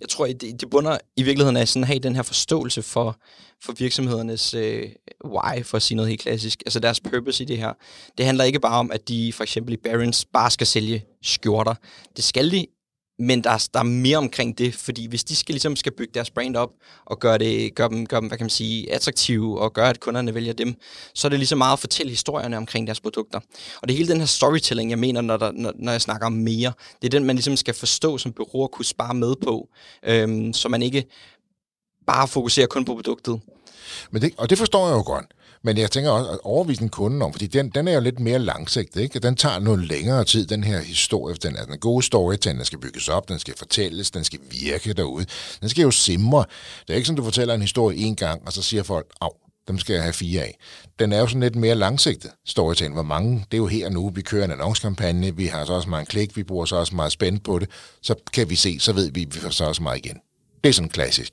Jeg tror, det, det bunder i virkeligheden af sådan at have den her forståelse for, for virksomhedernes øh, why, for at sige noget helt klassisk. Altså deres purpose i det her. Det handler ikke bare om, at de for eksempel i Barons bare skal sælge skjorter. Det skal de, men der er, der er mere omkring det, fordi hvis de skal, ligesom skal bygge deres brand op og gøre, det, gøre, dem, gøre dem, hvad kan man sige, attraktive og gøre, at kunderne vælger dem, så er det ligesom meget at fortælle historierne omkring deres produkter. Og det er hele den her storytelling, jeg mener, når, der, når, når jeg snakker om mere. Det er den, man ligesom skal forstå som bureau og kunne spare med på, øhm, så man ikke bare fokuserer kun på produktet. Men det, og det forstår jeg jo godt. Men jeg tænker også at overvise en kunde om, fordi den, den er jo lidt mere langsigtet, ikke? Den tager noget længere tid, den her historie. Den er den gode storytelling, den skal bygges op, den skal fortælles, den skal virke derude. Den skal jo simre. Det er ikke sådan, du fortæller en historie en gang, og så siger folk, af, dem skal jeg have fire af. Den er jo sådan lidt mere langsigtet storytelling. Hvor mange, det er jo her nu, vi kører en annoncekampagne, vi har så også meget klik, vi bruger så også meget spændt på det, så kan vi se, så ved vi, vi får så også meget igen. Det er sådan klassisk.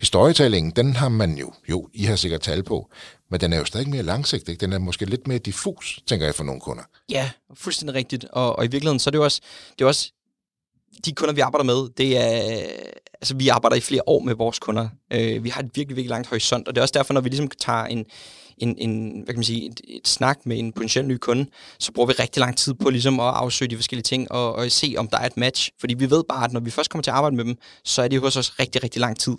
Historietællingen, den har man jo, jo, I har sikkert tal på, men den er jo stadig mere langsigtet. Ikke? Den er måske lidt mere diffus, tænker jeg, for nogle kunder. Ja, fuldstændig rigtigt. Og, og i virkeligheden, så er det jo også, det er også de kunder, vi arbejder med, det er, altså vi arbejder i flere år med vores kunder. Øh, vi har et virkelig, virkelig langt horisont, og det er også derfor, når vi ligesom tager en, en, en hvad kan man sige, et, et snak med en potentiel ny kunde, så bruger vi rigtig lang tid på ligesom at afsøge de forskellige ting og, og se, om der er et match. Fordi vi ved bare, at når vi først kommer til at arbejde med dem, så er det hos os rigtig, rigtig lang tid.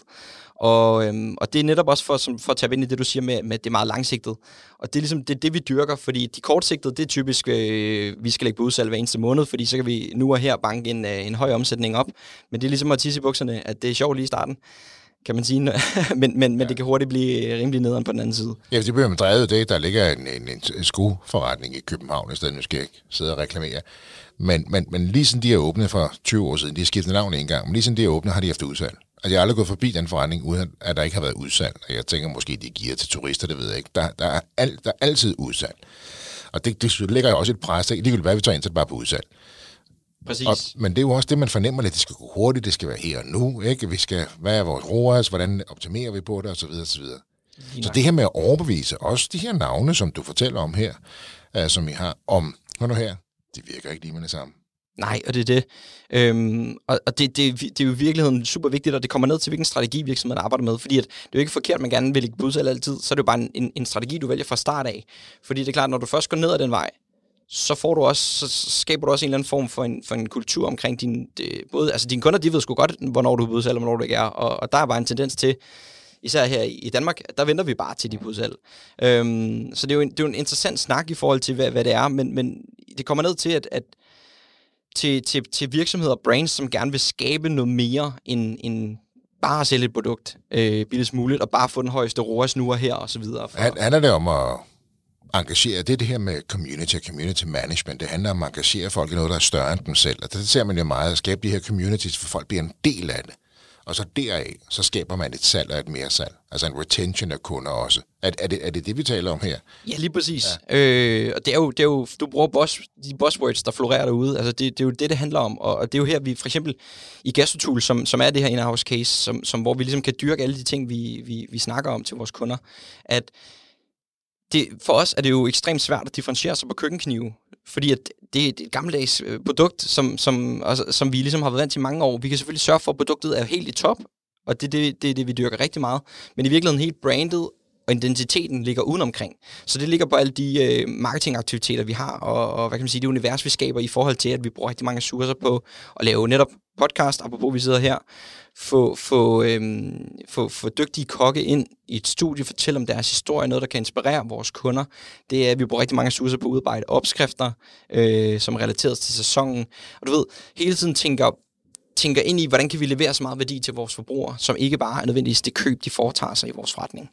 Og, øhm, og det er netop også for, som, for at tage ind i det, du siger med, med, det er meget langsigtet. Og det er ligesom det, det vi dyrker, fordi de kortsigtede, det er typisk, øh, vi skal lægge på udsalg hver eneste måned, fordi så kan vi nu og her banke en, øh, en høj omsætning op. Men det er ligesom at tisse i bukserne, at det er sjovt lige i starten kan man sige. men men, men ja. det kan hurtigt blive rimelig nederen på den anden side. Ja, det bliver man drevet det. Der ligger en, en, en skoforretning i København, i stedet nu skal jeg ikke sidde og reklamere. Men, men, men lige siden de er åbnet for 20 år siden, de har skiftet navn en gang, men lige siden de er åbnet, har de haft udsalg. Altså, jeg har aldrig gået forbi den forretning, uden at der ikke har været udsalg. Og jeg tænker måske, de giver til turister, det ved jeg ikke. Der, der, er, al, der er altid udsalg. Og det, det lægger jo også et pres af. Ligegyldigt hvad vi tager ind, det bare på udsalg. Præcis. Og, men det er jo også det, man fornemmer lidt. Det skal gå hurtigt, det skal være her og nu. Ikke? Vi skal, hvad er vores ROAS, hvordan optimerer vi på det, osv. osv. Så det her med at overbevise også de her navne, som du fortæller om her, uh, som I har, om, hør nu her, det virker ikke lige med det samme. Nej, og det er det. Øhm, og og det, det, det er jo i virkeligheden super vigtigt, og det kommer ned til, hvilken strategi virksomheden arbejder med. Fordi at det er jo ikke forkert, at man gerne vil lægge budsalg altid, så er det jo bare en, en, strategi, du vælger fra start af. Fordi det er klart, når du først går ned ad den vej, så får du også, så skaber du også en eller anden form for en, for en kultur omkring din, De, både, altså dine kunder, de ved sgu godt, hvornår du er budsalg, og hvornår du ikke er, og, og der er bare en tendens til, især her i Danmark, der venter vi bare til de budsalg. Øhm, så det er, jo en, det er jo en interessant snak i forhold til, hvad, hvad det er, men, men det kommer ned til, at, at til, til, til virksomheder og brands, som gerne vil skabe noget mere end, end bare at sælge et produkt øh, billigst muligt, og bare få den højeste ROAS nu og her, og så videre. For... Handler det om at engagere, det er det her med community og community management, det handler om at engagere folk i noget, der er større end dem selv, og det ser man jo meget, at skabe de her communities, for folk bliver en del af det. Og så deraf, så skaber man et salg og et mere salg. Altså en retention af kunder også. Er, er, det, er det det, vi taler om her? Ja, lige præcis. Ja. Øh, og det er, jo, det er jo, du bruger boss, de buzzwords, der florerer derude. Altså det, det er jo det, det handler om. Og, og det er jo her, vi for eksempel i Gastotool, som, som er det her in-house case, som, som, hvor vi ligesom kan dyrke alle de ting, vi, vi, vi snakker om til vores kunder, at det, for os er det jo ekstremt svært at differentiere sig på køkkenknive, fordi at det er et gammeldags øh, produkt, som, som, altså, som vi ligesom har været vant til mange år. Vi kan selvfølgelig sørge for, at produktet er helt i top, og det er det, det, det, vi dyrker rigtig meget. Men i virkeligheden helt brandet og identiteten ligger udenomkring. Så det ligger på alle de øh, marketingaktiviteter, vi har, og, og hvad kan man sige, det univers, vi skaber i forhold til, at vi bruger rigtig mange ressourcer på at lave netop podcast, apropos vi sidder her, få, få, øhm, få, få dygtige kokke ind i et studie, fortælle om deres historie, noget, der kan inspirere vores kunder. Det er, at vi bruger rigtig mange ressourcer på at udarbejde opskrifter, øh, som relateres til sæsonen. Og du ved, hele tiden tænker, tænker ind i, hvordan kan vi levere så meget værdi til vores forbrugere, som ikke bare er nødvendigvis det køb, de foretager sig i vores forretning.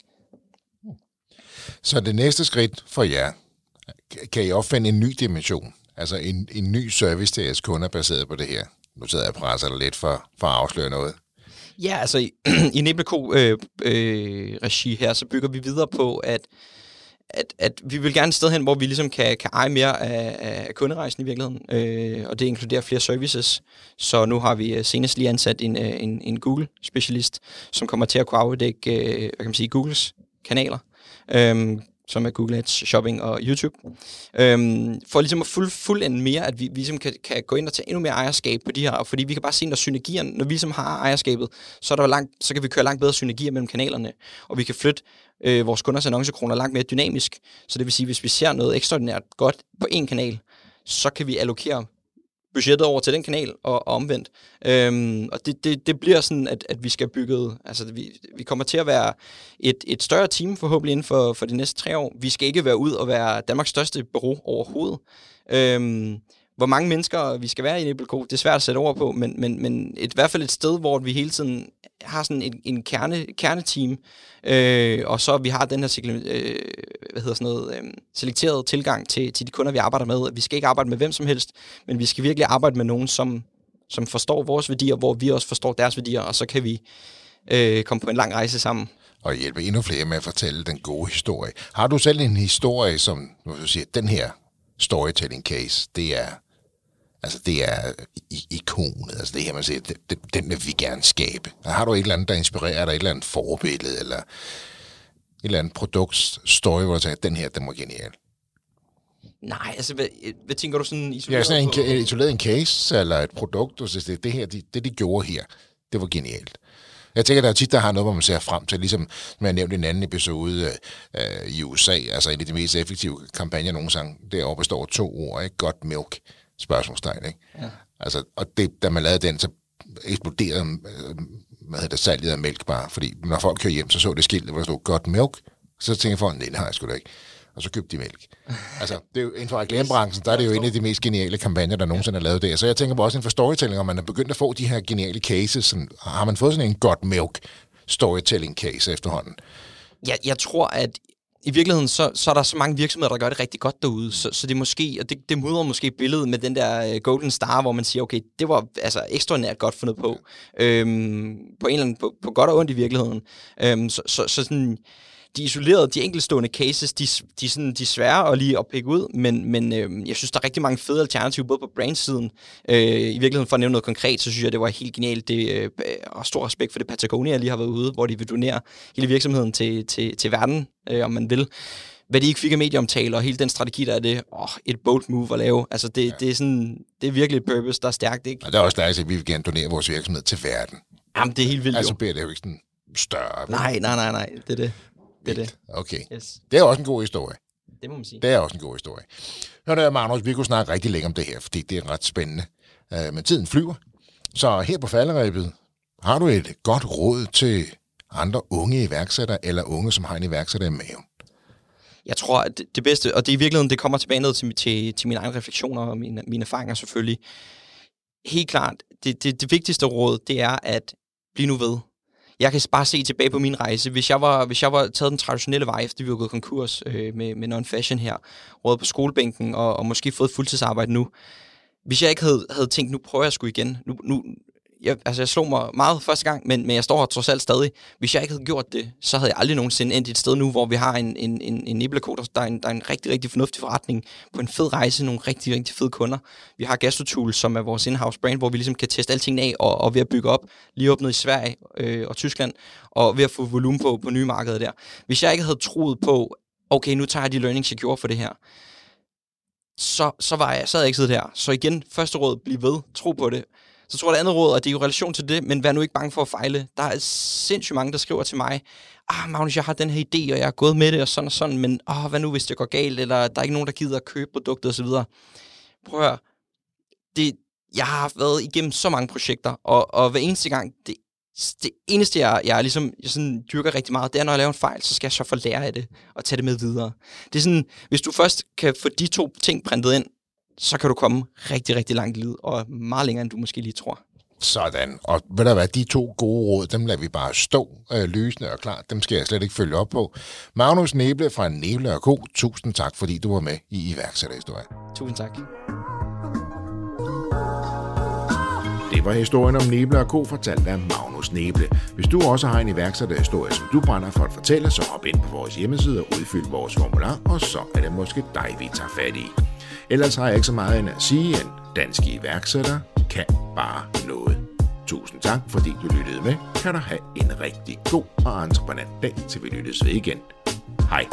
Så det næste skridt for jer, kan I opfinde en ny dimension? Altså en, en ny service til jeres kunder baseret på det her? Nu sidder jeg og presser dig lidt for, for at afsløre noget. Ja, altså i, i Nebelko-regi øh, øh, her, så bygger vi videre på, at, at, at vi vil gerne et sted hen, hvor vi ligesom kan, kan eje mere af, af kunderejsen i virkeligheden, øh, og det inkluderer flere services. Så nu har vi øh, senest lige ansat en, øh, en, en Google-specialist, som kommer til at kunne afdække øh, hvad kan man sige, Googles kanaler. Øh, som er Google Ads, Shopping og YouTube, øhm, for ligesom at fuld, fuldende mere, at vi, vi ligesom kan, kan gå ind og tage endnu mere ejerskab på de her, fordi vi kan bare se, når synergierne, når vi som har ejerskabet, så, er der langt, så kan vi køre langt bedre synergier mellem kanalerne, og vi kan flytte øh, vores kunders annoncekroner langt mere dynamisk. Så det vil sige, hvis vi ser noget ekstraordinært godt på en kanal, så kan vi allokere budgettet over til den kanal, og, og omvendt. Øhm, og det, det, det bliver sådan, at, at vi skal bygge, altså vi, vi kommer til at være et, et større team forhåbentlig inden for, for de næste tre år. Vi skal ikke være ud og være Danmarks største bureau overhovedet. Øhm, hvor mange mennesker vi skal være i Nebelco, det er svært at sætte over på, men, men, men et, i hvert fald et sted, hvor vi hele tiden har sådan en, en kerne, kerneteam, øh, og så vi har den her øh, hvad hedder sådan noget, øh, selekteret tilgang til, til de kunder, vi arbejder med. Vi skal ikke arbejde med hvem som helst, men vi skal virkelig arbejde med nogen, som, som forstår vores værdier, hvor vi også forstår deres værdier, og så kan vi øh, komme på en lang rejse sammen. Og hjælpe endnu flere med at fortælle den gode historie. Har du selv en historie, som du siger, den her storytelling case, det er Altså, det er ikonet. Altså, det her, man siger, det, det, den vil vi gerne skabe. Har du et eller andet, der inspirerer dig, et eller andet forbillede, eller et eller andet produktstory, hvor du tænker, den her, den var genial? Nej, altså, hvad, hvad tænker du sådan isoleret Ja, sådan en, en, isoleret en case, eller et produkt, og så det, det her, det, det de gjorde her, det var genialt. Jeg tænker, der er tit, der har noget, hvor man ser frem til, ligesom som jeg nævnte i en anden episode øh, i USA, altså en af de mest effektive kampagner nogensinde, derovre består af to ord, ikke? Godt milk spørgsmålstegn, ikke? Ja. Altså, og det, da man lavede den, så eksploderede øh, hvad hedder det, salget af mælk bare, fordi når folk kører hjem, så så det skilt, hvor der stod godt mælk, så tænker folk, nej, det har jeg sgu da ikke. Og så købte de mælk. altså, det er jo, inden for reklamebranchen, der er det jo en af de mest geniale kampagner, der nogensinde er lavet der. Så jeg tænker på også inden for storytelling, om man er begyndt at få de her geniale cases. Sådan, har man fået sådan en godt mælk storytelling case efterhånden? Jeg, jeg tror, at i virkeligheden, så, så er der så mange virksomheder, der gør det rigtig godt derude, så, så det måske, og det, det mudrer måske billedet med den der uh, Golden Star, hvor man siger, okay, det var altså ekstraordinært godt fundet på, øhm, på en eller anden, på, på godt og ondt i virkeligheden. Øhm, så, så, så sådan, de isolerede, de enkeltstående cases, de, de, sådan, de er svære at lige at pikke ud, men, men øh, jeg synes, der er rigtig mange fede alternativer, både på brandsiden. Øh, I virkeligheden, for at nævne noget konkret, så synes jeg, det var helt genialt. Det, øh, og stor respekt for det Patagonia lige har været ude, hvor de vil donere hele virksomheden til, til, til verden, øh, om man vil hvad de ikke fik af medieomtale, og hele den strategi, der er det, åh, et bold move at lave. Altså, det, ja. det, er, sådan, det er virkelig et purpose, der er stærkt, ikke? Og det er også stærkt, at vi vil gerne donere vores virksomhed til verden. Jamen, det er helt vildt, Altså bliver det jo ikke sådan større. Nej, nej, nej, nej, det er det. Det er det. Okay. Yes. Det er også en god historie. Det må man sige. Det er også en god historie. Hør der, Magnus, vi kunne snakke rigtig længe om det her, fordi det er ret spændende. Uh, men tiden flyver. Så her på falderæbet, har du et godt råd til andre unge iværksættere, eller unge, som har en iværksætter i maven? Jeg tror, at det bedste, og det er i virkeligheden, det kommer tilbage ned til, til, til mine egne refleksioner og mine, mine erfaringer selvfølgelig. Helt klart, det, det, det vigtigste råd, det er at blive nu ved. Jeg kan bare se tilbage på min rejse. Hvis jeg var, hvis jeg var taget den traditionelle vej, efter vi var gået konkurs øh, med, med non-fashion her, råd på skolebænken og, og måske fået fuldtidsarbejde nu, hvis jeg ikke havde, havde tænkt, nu prøver jeg sgu igen, nu, nu, jeg, altså jeg slog mig meget første gang, men, men jeg står her trods alt stadig. Hvis jeg ikke havde gjort det, så havde jeg aldrig nogensinde endt et sted nu, hvor vi har en, en, en, en Nibleco, der, er en, der er en rigtig, rigtig fornuftig forretning på en fed rejse, nogle rigtig, rigtig fede kunder. Vi har Gastotool, som er vores in-house brand, hvor vi ligesom kan teste alting af og, og ved at bygge op, lige åbnet i Sverige øh, og Tyskland, og ved at få volumen på, på nye markeder der. Hvis jeg ikke havde troet på, okay, nu tager jeg de learnings, jeg gjorde for det her, så, så, var jeg, så havde jeg ikke siddet her. Så igen, første råd, bliv ved, tro på det. Så tror jeg, det andet råd, og det er jo relation til det, men vær nu ikke bange for at fejle. Der er sindssygt mange, der skriver til mig, ah Magnus, jeg har den her idé, og jeg er gået med det, og sådan og sådan, men ah, hvad nu, hvis det går galt, eller der er ikke nogen, der gider at købe produktet osv. Prøv at høre. Det, jeg har været igennem så mange projekter, og, og hver eneste gang, det, det eneste, jeg, jeg ligesom jeg sådan dyrker rigtig meget, det er, når jeg laver en fejl, så skal jeg så få lære af det, og tage det med videre. Det er sådan, hvis du først kan få de to ting printet ind, så kan du komme rigtig, rigtig langt i livet, og meget længere, end du måske lige tror. Sådan. Og ved du hvad, de to gode råd, dem lader vi bare stå øh, lysende og klart. Dem skal jeg slet ikke følge op på. Magnus Neble fra Neble Co. Tusind tak, fordi du var med i iværksætterhistorie. Tusind tak. Det var historien om Neble og Co. fortalt af Magnus Neble. Hvis du også har en iværksætterhistorie, som du brænder for at fortælle, så hop ind på vores hjemmeside og udfyld vores formular, og så er det måske dig, vi tager fat i. Ellers har jeg ikke så meget end at sige, en dansk iværksætter kan bare noget. Tusind tak, fordi du lyttede med. Kan du have en rigtig god og entreprenant dag, til vi lyttes ved igen. Hej.